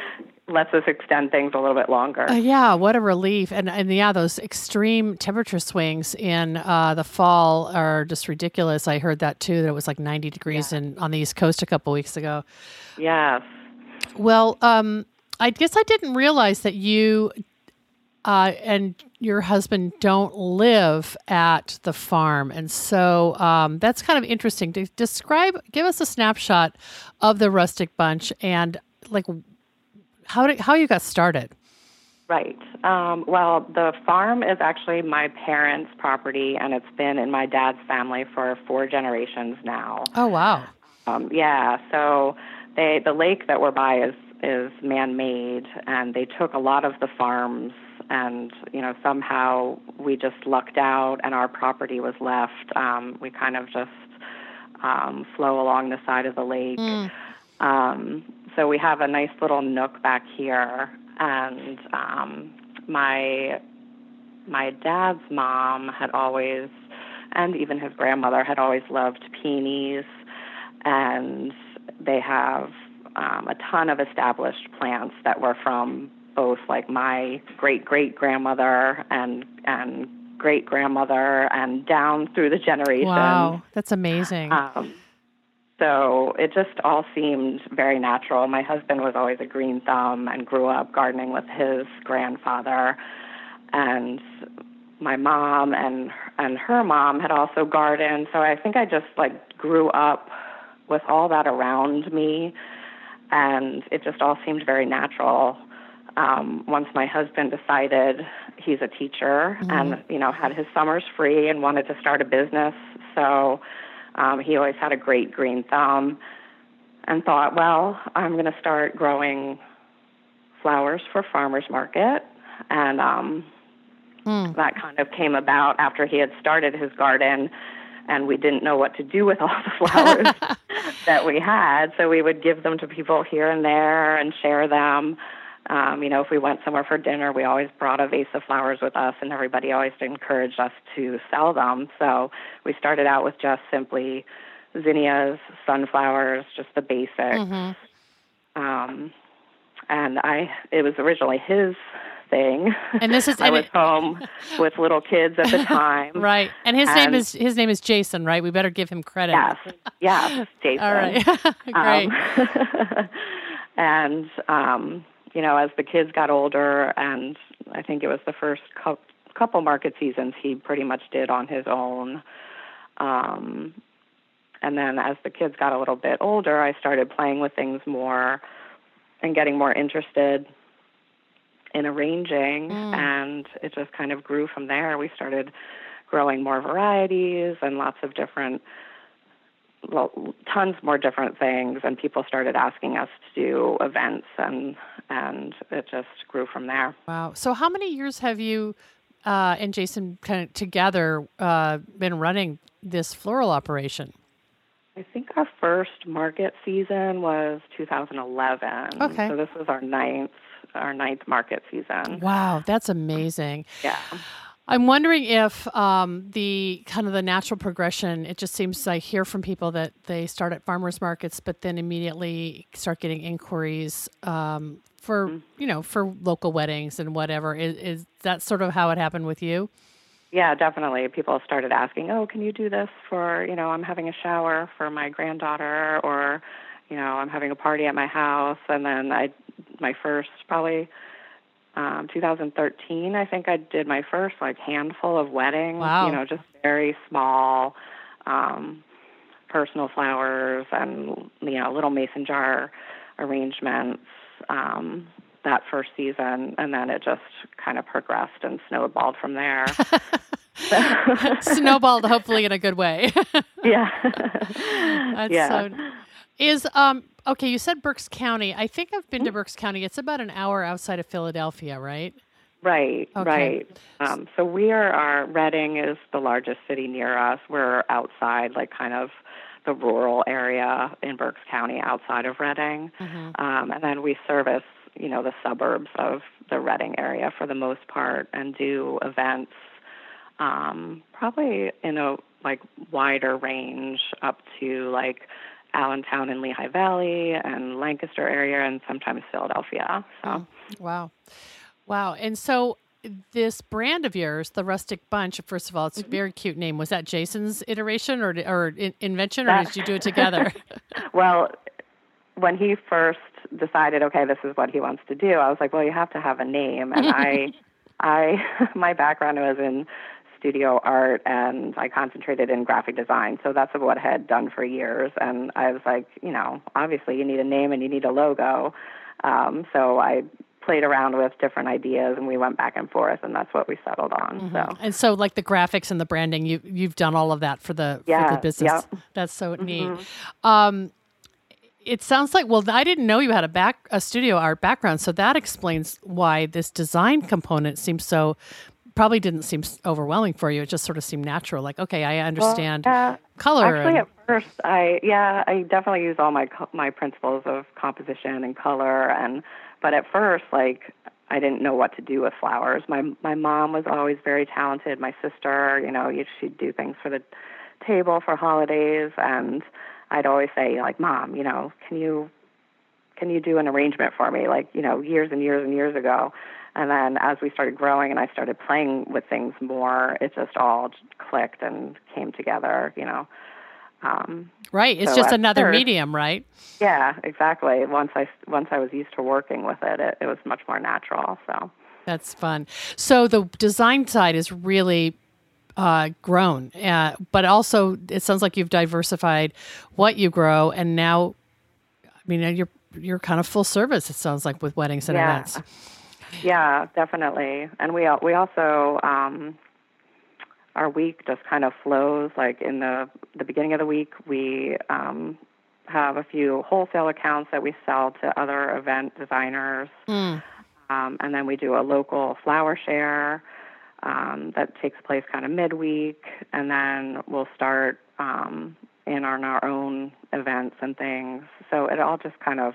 lets us extend things a little bit longer.
Uh, yeah, what a relief! And and yeah, those extreme temperature swings in uh, the fall are just ridiculous. I heard that too. That it was like ninety degrees yeah. in on the East Coast a couple weeks ago.
Yes.
Well, um, I guess I didn't realize that you uh, and your husband don't live at the farm, and so um, that's kind of interesting. To describe, give us a snapshot of the rustic bunch and like how did, how you got started.
Right. Um, well, the farm is actually my parents' property, and it's been in my dad's family for four generations now.
Oh wow!
Um, yeah. So they the lake that we're by is is man-made, and they took a lot of the farms, and you know somehow we just lucked out, and our property was left. Um, we kind of just um, flow along the side of the lake. Mm. Um, so we have a nice little nook back here, and um, my my dad's mom had always, and even his grandmother had always loved peonies, and they have um, a ton of established plants that were from both like my great great grandmother and and great grandmother and down through the generations.
Wow, that's amazing. Um,
so it just all seemed very natural. My husband was always a green thumb and grew up gardening with his grandfather, and my mom and and her mom had also gardened. So I think I just like grew up with all that around me, and it just all seemed very natural. Um, once my husband decided he's a teacher mm-hmm. and you know had his summers free and wanted to start a business, so um, he always had a great green thumb, and thought, well, I'm going to start growing flowers for farmers market, and um, mm. that kind of came about after he had started his garden and we didn't know what to do with all the flowers that we had. So we would give them to people here and there and share them. Um, you know, if we went somewhere for dinner, we always brought a vase of flowers with us, and everybody always encouraged us to sell them. So we started out with just simply zinnias, sunflowers, just the basics. Mm-hmm. Um, and I, it was originally his thing.
And this is
I was it, home with little kids at the time.
right. And his and, name is his name is Jason, right? We better give him credit.
Yes. Yes, Jason.
All right. Great. Um,
and um, you know, as the kids got older and I think it was the first couple market seasons he pretty much did on his own. Um, and then as the kids got a little bit older, I started playing with things more and getting more interested in arranging, mm. and it just kind of grew from there. We started growing more varieties and lots of different, well, tons more different things, and people started asking us to do events, and and it just grew from there.
Wow! So, how many years have you uh, and Jason kind of together uh, been running this floral operation?
I think our first market season was 2011.
Okay.
So this was our ninth our ninth market season.
Wow, that's amazing.
Yeah.
I'm wondering if um, the kind of the natural progression. It just seems I hear from people that they start at farmers markets, but then immediately start getting inquiries um, for mm-hmm. you know for local weddings and whatever. Is, is that sort of how it happened with you?
Yeah, definitely. People started asking, "Oh, can you do this for you know I'm having a shower for my granddaughter or." You know, I'm having a party at my house, and then I, my first probably um, 2013, I think I did my first like handful of weddings.
Wow.
You know, just very small, um, personal flowers and you know little mason jar arrangements. Um, that first season, and then it just kind of progressed and snowballed from there.
snowballed, hopefully in a good way.
yeah.
That's yeah. so is um okay, you said Berks County. I think I've been to mm-hmm. Berks County. It's about an hour outside of Philadelphia, right?
Right, okay. right. Um, so we are our Reading is the largest city near us. We're outside, like kind of the rural area in Berks County, outside of Reading, mm-hmm. um, and then we service you know the suburbs of the Reading area for the most part, and do events um, probably in a like wider range up to like Allentown and Lehigh Valley and Lancaster area and sometimes Philadelphia. So oh,
wow. Wow. And so this brand of yours, the Rustic Bunch, first of all, it's a mm-hmm. very cute name. Was that Jason's iteration or or in, invention or did you do it together?
well, when he first decided, okay, this is what he wants to do, I was like, well, you have to have a name. And I I my background was in studio art and I concentrated in graphic design. So that's what I had done for years. And I was like, you know, obviously you need a name and you need a logo. Um, so I played around with different ideas and we went back and forth and that's what we settled on. Mm-hmm. So
And so like the graphics and the branding, you you've done all of that for the
yeah,
for the business.
Yep.
That's so mm-hmm. neat. Um, it sounds like well i didn't know you had a back a studio art background so that explains why this design component seems so probably didn't seem overwhelming for you. It just sort of seemed natural. Like, okay, I understand well, uh, color.
Actually,
and...
at first, I yeah, I definitely use all my my principles of composition and color, and but at first, like, I didn't know what to do with flowers. My my mom was always very talented. My sister, you know, she'd do things for the table for holidays, and I'd always say, like, Mom, you know, can you can you do an arrangement for me? Like, you know, years and years and years ago and then as we started growing and I started playing with things more, it just all clicked and came together, you know. Um,
right. It's so just another first, medium, right?
Yeah, exactly. Once I once I was used to working with it, it, it was much more natural. So
that's fun. So the design side is really uh, grown. Uh, but also, it sounds like you've diversified what you grow, and now, I mean, you're you're kind of full service. It sounds like with weddings and
yeah.
events.
Yeah, definitely. And we we also um, our week just kind of flows. Like in the the beginning of the week, we um, have a few wholesale accounts that we sell to other event designers, mm. um, and then we do a local flower share um, that takes place kind of midweek, and then we'll start um, in on our own events and things. So it all just kind of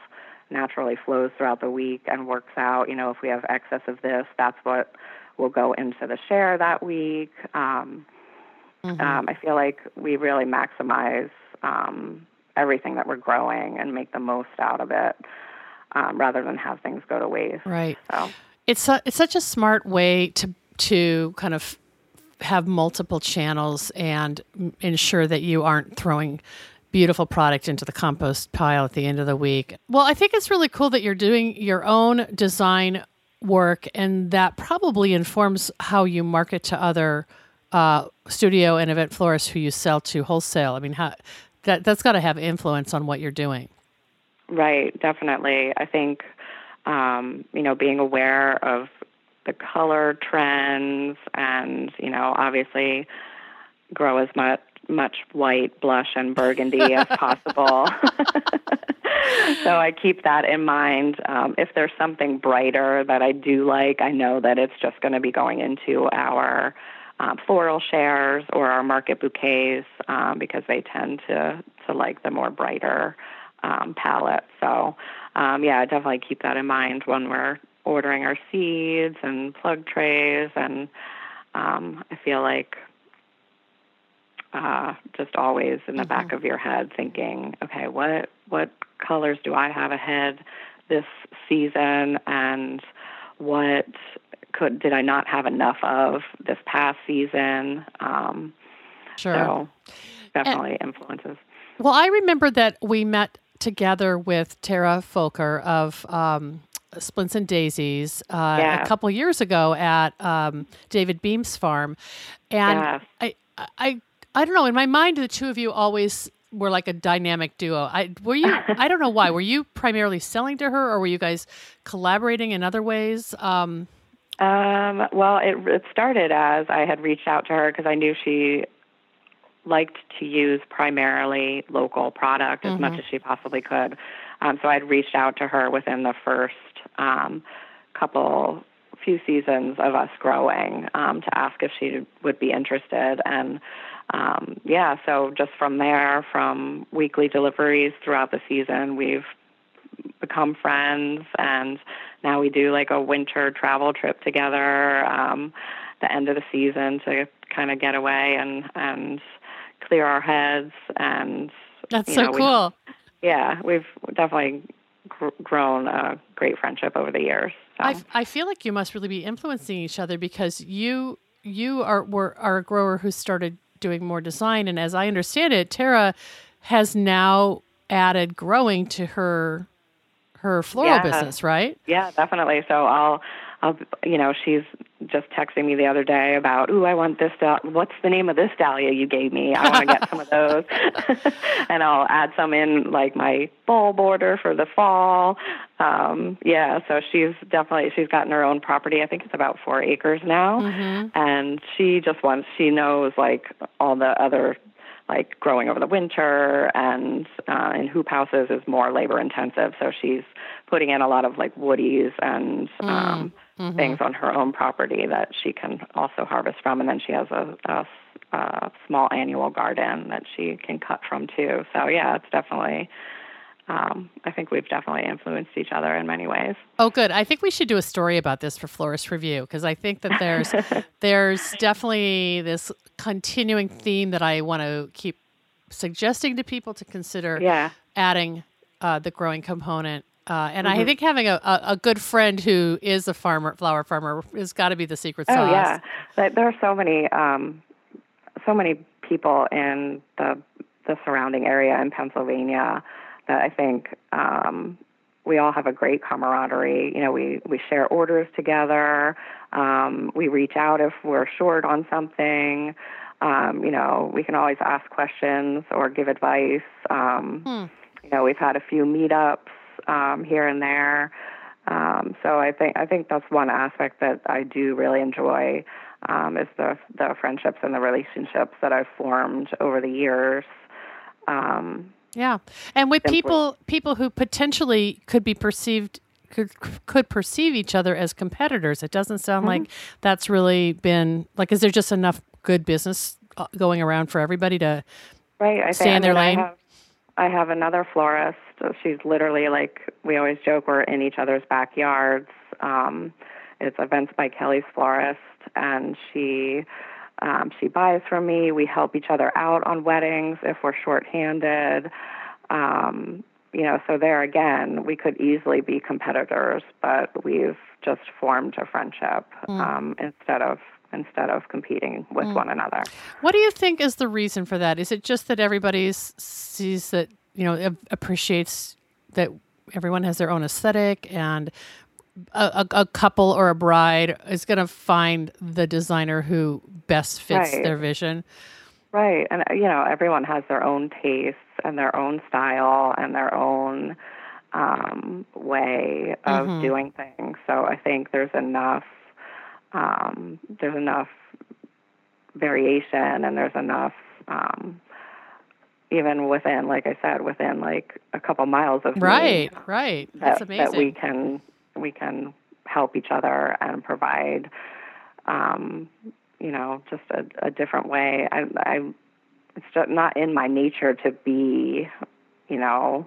naturally flows throughout the week and works out. You know, if we have excess of this, that's what will go into the share that week. Um, mm-hmm. um, I feel like we really maximize um, everything that we're growing and make the most out of it, um, rather than have things go to waste.
Right.
So.
It's a, it's such a smart way to to kind of have multiple channels and ensure that you aren't throwing beautiful product into the compost pile at the end of the week. Well, I think it's really cool that you're doing your own design work, and that probably informs how you market to other uh, studio and event florists who you sell to wholesale. I mean, how, that that's got to have influence on what you're doing.
Right, definitely. I think um, you know being aware of the color trends and, you know, obviously grow as much much white, blush, and burgundy as possible. so I keep that in mind. Um, if there's something brighter that I do like, I know that it's just going to be going into our um, floral shares or our market bouquets um, because they tend to to like the more brighter um, palette. So um, yeah, I definitely keep that in mind when we're ordering our seeds and plug trays, and um, I feel like uh, just always in the mm-hmm. back of your head thinking, okay, what what colors do I have ahead this season, and what could did I not have enough of this past season? Um,
sure.
So definitely and, influences.
Well, I remember that we met together with Tara Folker of um, Splints and Daisies uh, a couple years ago at um, David Beam's farm, and. I, I, I don't know. In my mind, the two of you always were like a dynamic duo. I were you. I don't know why. Were you primarily selling to her, or were you guys collaborating in other ways? Um,
um, well, it, it started as I had reached out to her because I knew she liked to use primarily local product as mm-hmm. much as she possibly could. Um, so I'd reached out to her within the first um, couple few seasons of us growing um, to ask if she would be interested and um, yeah so just from there from weekly deliveries throughout the season we've become friends and now we do like a winter travel trip together um, the end of the season to kind of get away and and clear our heads and
that's so know, cool
we, yeah we've definitely gr- grown a great friendship over the years. So.
I, I feel like you must really be influencing each other because you you are were are a grower who started doing more design, and as I understand it, Tara has now added growing to her her floral yeah. business, right?
Yeah, definitely. So I'll I'll you know she's just texting me the other day about, "Ooh, I want this. What's the name of this dahlia you gave me? I want to get some of those." and I'll add some in like my fall border for the fall. Um, yeah, so she's definitely she's gotten her own property. I think it's about four acres now, mm-hmm. and she just wants. She knows like all the other like growing over the winter and uh, in hoop houses is more labor intensive. So she's putting in a lot of like woodies and mm. um, mm-hmm. things on her own property that she can also harvest from. And then she has a, a, a small annual garden that she can cut from too. So yeah, it's definitely. Um, I think we've definitely influenced each other in many ways.
Oh, good. I think we should do a story about this for Florist Review because I think that there's there's definitely this continuing theme that I want to keep suggesting to people to consider
yeah.
adding uh, the growing component uh, and mm-hmm. I think having a, a, a, good friend who is a farmer, flower farmer, has got to be the secret sauce.
Oh yeah, there are so many, um, so many people in the the surrounding area in Pennsylvania that I think um, we all have a great camaraderie. You know, we we share orders together. Um, we reach out if we're short on something. Um, you know, we can always ask questions or give advice. Um, hmm. You know, we've had a few meetups um, here and there. Um, so I think I think that's one aspect that I do really enjoy um, is the the friendships and the relationships that I've formed over the years.
Um, yeah, and with simply. people people who potentially could be perceived could could perceive each other as competitors. It doesn't sound mm-hmm. like that's really been like. Is there just enough good business uh, going around for everybody to
right? I
stay think, in their
I
lane.
I have, I have another florist. She's literally like we always joke we're in each other's backyards. Um, it's Events by Kelly's Florist, and she um, she buys from me. We help each other out on weddings if we're shorthanded. Um, you know, so there again, we could easily be competitors, but we've just formed a friendship mm. um, instead of instead of competing with mm. one another.
What do you think is the reason for that? Is it just that everybody sees that you know appreciates that everyone has their own aesthetic and a, a, couple or a bride is going to find the designer who best fits right. their vision.
Right. And, you know, everyone has their own tastes and their own style and their own um, way of mm-hmm. doing things. So I think there's enough, um, there's enough variation and there's enough, um, even within, like I said, within like a couple miles of
right, me, right. That's
that,
amazing.
That we can we can help each other and provide, um, you know, just a, a different way. I, I, it's just not in my nature to be, you know,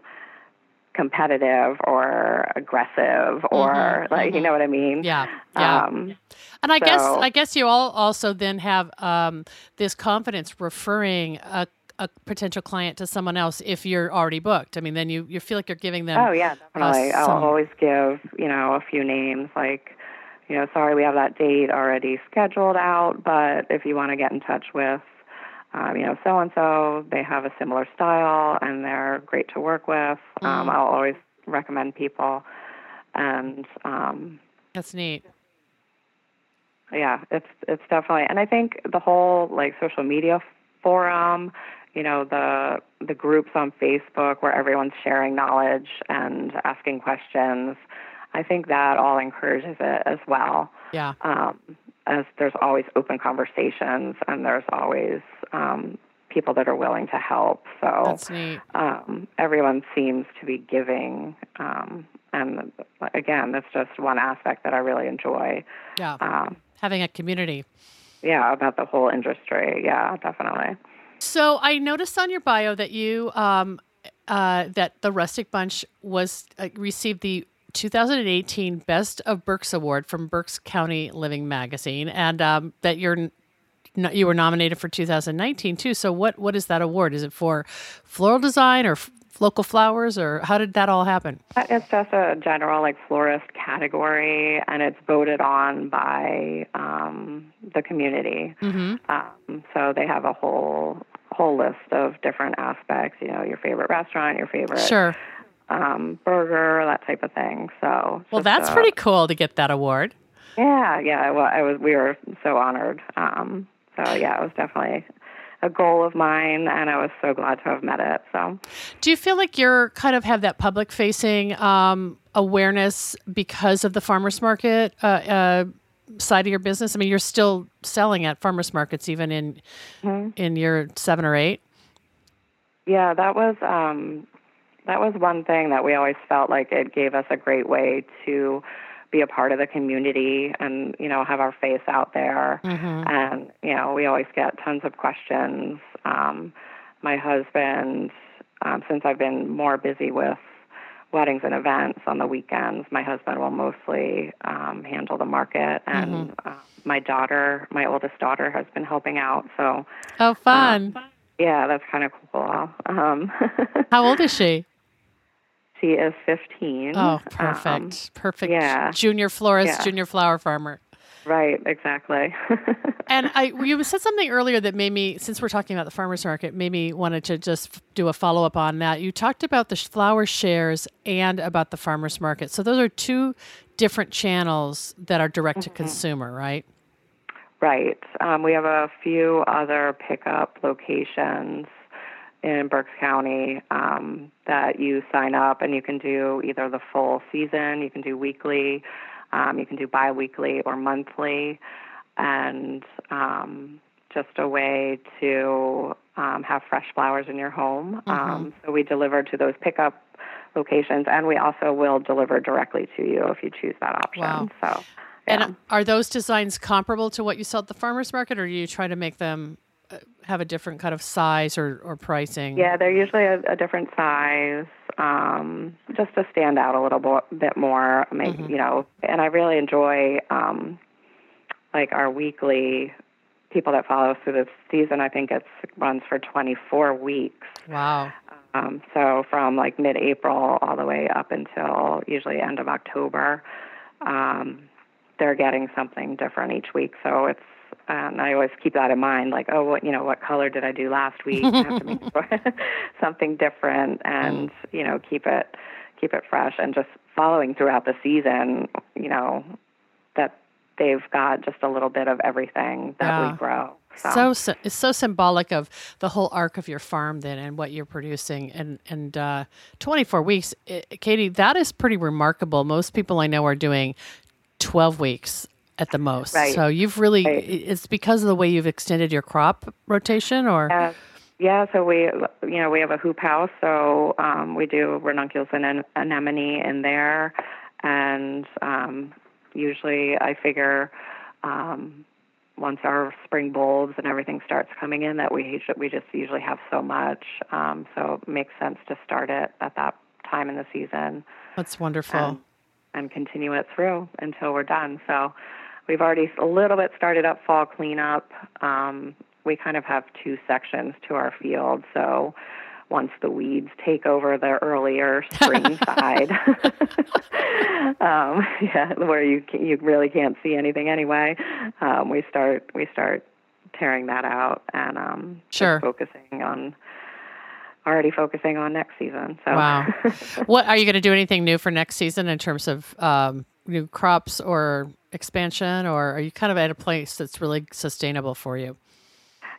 competitive or aggressive or mm-hmm, like mm-hmm. you know what I mean?
Yeah. Yeah. Um, and I so, guess I guess you all also then have um, this confidence referring a a potential client to someone else if you're already booked. I mean, then you, you feel like you're giving them.
Oh yeah, definitely. Uh, I'll always give you know a few names like, you know, sorry we have that date already scheduled out, but if you want to get in touch with, um, you know, so and so, they have a similar style and they're great to work with. Um, mm. I'll always recommend people, and um,
that's neat.
Yeah, it's it's definitely, and I think the whole like social media forum you know the the groups on Facebook where everyone's sharing knowledge and asking questions. I think that all encourages it as well.
Yeah. Um,
as there's always open conversations and there's always um, people that are willing to help. So
That's neat.
Um, everyone seems to be giving. Um, and again, that's just one aspect that I really enjoy.
Yeah. Um, Having a community.
Yeah, about the whole industry. Yeah, definitely.
So I noticed on your bio that you um, uh, that the Rustic Bunch was uh, received the 2018 Best of Berks Award from Berks County Living Magazine, and um, that you're you were nominated for 2019 too. So what what is that award? Is it for floral design or f- local flowers, or how did that all happen?
It's just a general like florist category, and it's voted on by um, the community. Mm-hmm. Um, so they have a whole whole list of different aspects. You know, your favorite restaurant, your favorite
sure.
um, burger, that type of thing. So,
well, that's pretty cool to get that award.
Yeah, yeah. Well, I was. We were so honored. Um, so yeah, it was definitely a goal of mine, and I was so glad to have met it. So,
do you feel like you're kind of have that public facing um, awareness because of the farmers market uh, uh, side of your business? I mean, you're still selling at farmers markets even in mm-hmm. in your seven or eight.
Yeah, that was um, that was one thing that we always felt like it gave us a great way to be a part of the community and you know have our face out there. Mm-hmm. And you know, we always get tons of questions. Um, my husband, um, since I've been more busy with weddings and events on the weekends. My husband will mostly um, handle the market, and mm-hmm. uh, my daughter, my oldest daughter, has been helping out. So,
oh, fun!
Uh, yeah, that's kind of cool. Um,
How old is she?
She is 15.
Oh, perfect. Um, perfect. Yeah. Junior florist, yeah. junior flower farmer.
Right, exactly.
and I, you said something earlier that made me, since we're talking about the farmers market, made me wanted to just do a follow up on that. You talked about the flower shares and about the farmers market. So those are two different channels that are direct to mm-hmm. consumer, right?
Right. Um, we have a few other pickup locations in Berks County um, that you sign up and you can do either the full season, you can do weekly, um, you can do biweekly or monthly, and um, just a way to um, have fresh flowers in your home. Mm-hmm. Um, so we deliver to those pickup locations, and we also will deliver directly to you if you choose that option.
Wow.
So.
Yeah. And are those designs comparable to what you sell at the farmers market, or do you try to make them have a different kind of size or, or pricing?
Yeah, they're usually a, a different size, um, just to stand out a little bo- bit more. Make mm-hmm. you know, and I really enjoy um, like our weekly people that follow us through the season. I think it runs for 24 weeks.
Wow.
Um, so from like mid-April all the way up until usually end of October. Um, they're getting something different each week. So it's and I always keep that in mind, like, oh, what you know, what color did I do last week? I have to make something different, and you know, keep it keep it fresh, and just following throughout the season. You know, that they've got just a little bit of everything that yeah. we grow.
So. so it's so symbolic of the whole arc of your farm then and what you're producing and and uh, 24 weeks it, Katie that is pretty remarkable most people I know are doing 12 weeks at the most.
Right.
So you've really, right. it's because of the way you've extended your crop rotation or?
Yeah. Yeah, so we, you know, we have a hoop house, so um, we do ranunculus and anemone in there, and um, usually I figure um, once our spring bulbs and everything starts coming in that we we just usually have so much, um, so it makes sense to start it at that time in the season.
That's wonderful
and continue it through until we're done. So we've already a little bit started up fall cleanup. Um, we kind of have two sections to our field. So once the weeds take over the earlier spring side, um, yeah, where you you really can't see anything anyway, um, we start we start tearing that out and um,
sure.
focusing on already focusing on next season. So,
wow. what are you going to do anything new for next season in terms of um, new crops or expansion, or are you kind of at a place that's really sustainable for you?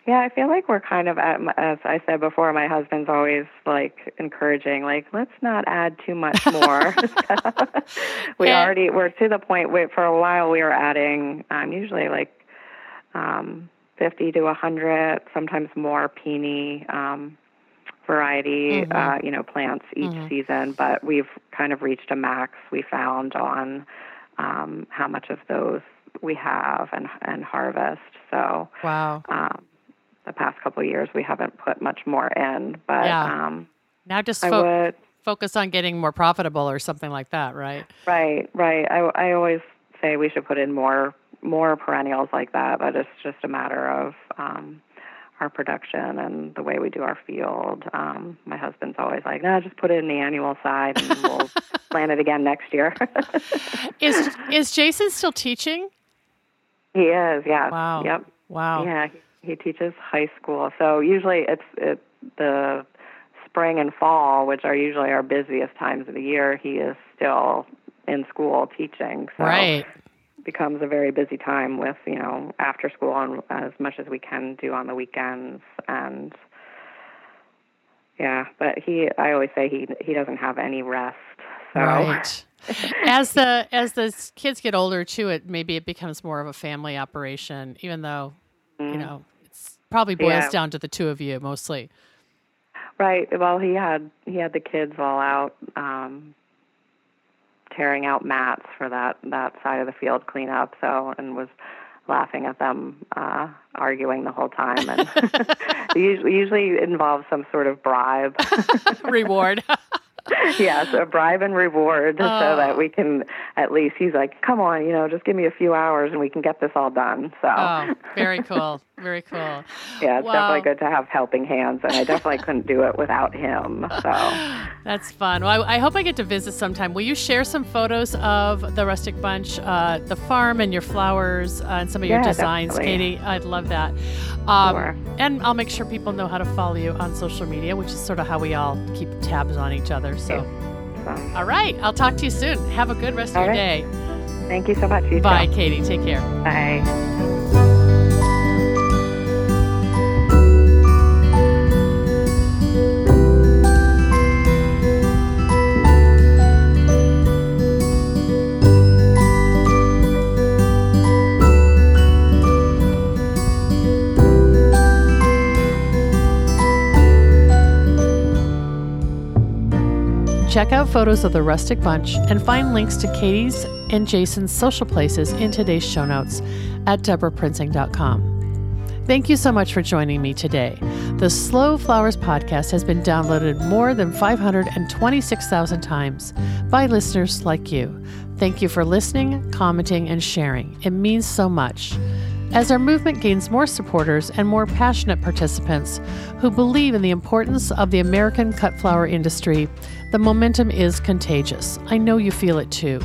Yeah, I feel like we're kind of at, as I said before, my husband's always like encouraging, like, let's not add too much more. we yeah. already, we're to the point where for a while we were adding, um, usually like, um, 50 to 100, sometimes more peony, um, variety, mm-hmm. uh, you know, plants each mm-hmm. season, but we've kind of reached a max we found on um, how much of those we have and and harvest. So
wow. Um,
the past couple of years we haven't put much more in, but
yeah. um, now just fo- would, focus on getting more profitable or something like that, right?
Right, right. I I always say we should put in more more perennials like that, but it's just a matter of um, our production and the way we do our field. Um, my husband's always like, "No, just put it in the annual side, and we'll plan it again next year."
is is Jason still teaching?
He is. Yeah.
Wow.
Yep.
Wow.
Yeah, he, he teaches high school. So usually it's it, the spring and fall, which are usually our busiest times of the year. He is still in school teaching. So
right
becomes a very busy time with you know after school and as much as we can do on the weekends and yeah but he i always say he he doesn't have any rest so
right as the as the kids get older too it maybe it becomes more of a family operation even though mm. you know it's probably boils yeah. down to the two of you mostly
right well he had he had the kids all out um tearing out mats for that that side of the field cleanup. So and was laughing at them uh, arguing the whole time, and usually, usually involves some sort of bribe
reward.
yes, a bribe and reward oh. so that we can at least he's like, come on, you know, just give me a few hours and we can get this all done. So
oh, very cool. Very cool.
Yeah, it's wow. definitely good to have helping hands, and I definitely couldn't do it without him. So
that's fun. Well, I, I, hope I get to visit sometime. Will you share some photos of the rustic bunch, uh, the farm, and your flowers, uh, and some of your
yeah,
designs,
definitely.
Katie? I'd love that. Um,
sure.
And I'll make sure people know how to follow you on social media, which is sort of how we all keep tabs on each other. So,
yeah.
all right, I'll talk to you soon. Have a good rest
all
of your
right.
day.
Thank you so much. You
Bye,
too.
Katie. Take care.
Bye.
Check out photos of the rustic bunch and find links to Katie's and Jason's social places in today's show notes at debraprinzing.com. Thank you so much for joining me today. The Slow Flowers podcast has been downloaded more than 526,000 times by listeners like you. Thank you for listening, commenting, and sharing. It means so much. As our movement gains more supporters and more passionate participants who believe in the importance of the American cut flower industry, the momentum is contagious. I know you feel it too.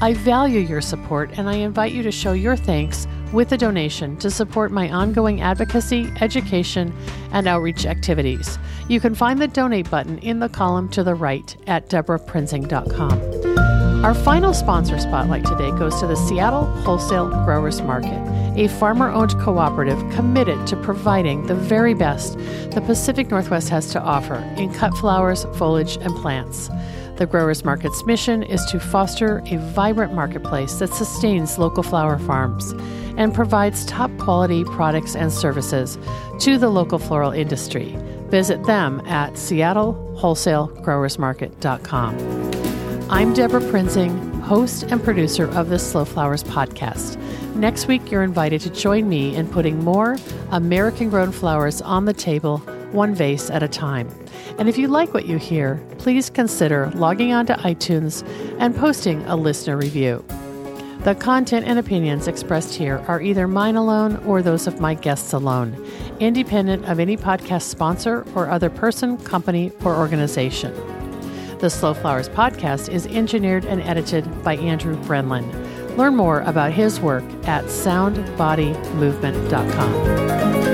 I value your support and I invite you to show your thanks with a donation to support my ongoing advocacy, education, and outreach activities. You can find the donate button in the column to the right at debraprinzing.com. Our final sponsor spotlight today goes to the Seattle Wholesale Growers Market a farmer owned cooperative committed to providing the very best the Pacific Northwest has to offer in cut flowers, foliage, and plants. The Growers Market's mission is to foster a vibrant marketplace that sustains local flower farms and provides top quality products and services to the local floral industry. Visit them at seattlewholesalegrowersmarket.com. I'm Debra Prinzing, host and producer of the Slow Flowers podcast. Next week, you're invited to join me in putting more American grown flowers on the table, one vase at a time. And if you like what you hear, please consider logging on to iTunes and posting a listener review. The content and opinions expressed here are either mine alone or those of my guests alone, independent of any podcast sponsor or other person, company, or organization. The Slow Flowers podcast is engineered and edited by Andrew Brenlin. Learn more about his work at soundbodymovement.com.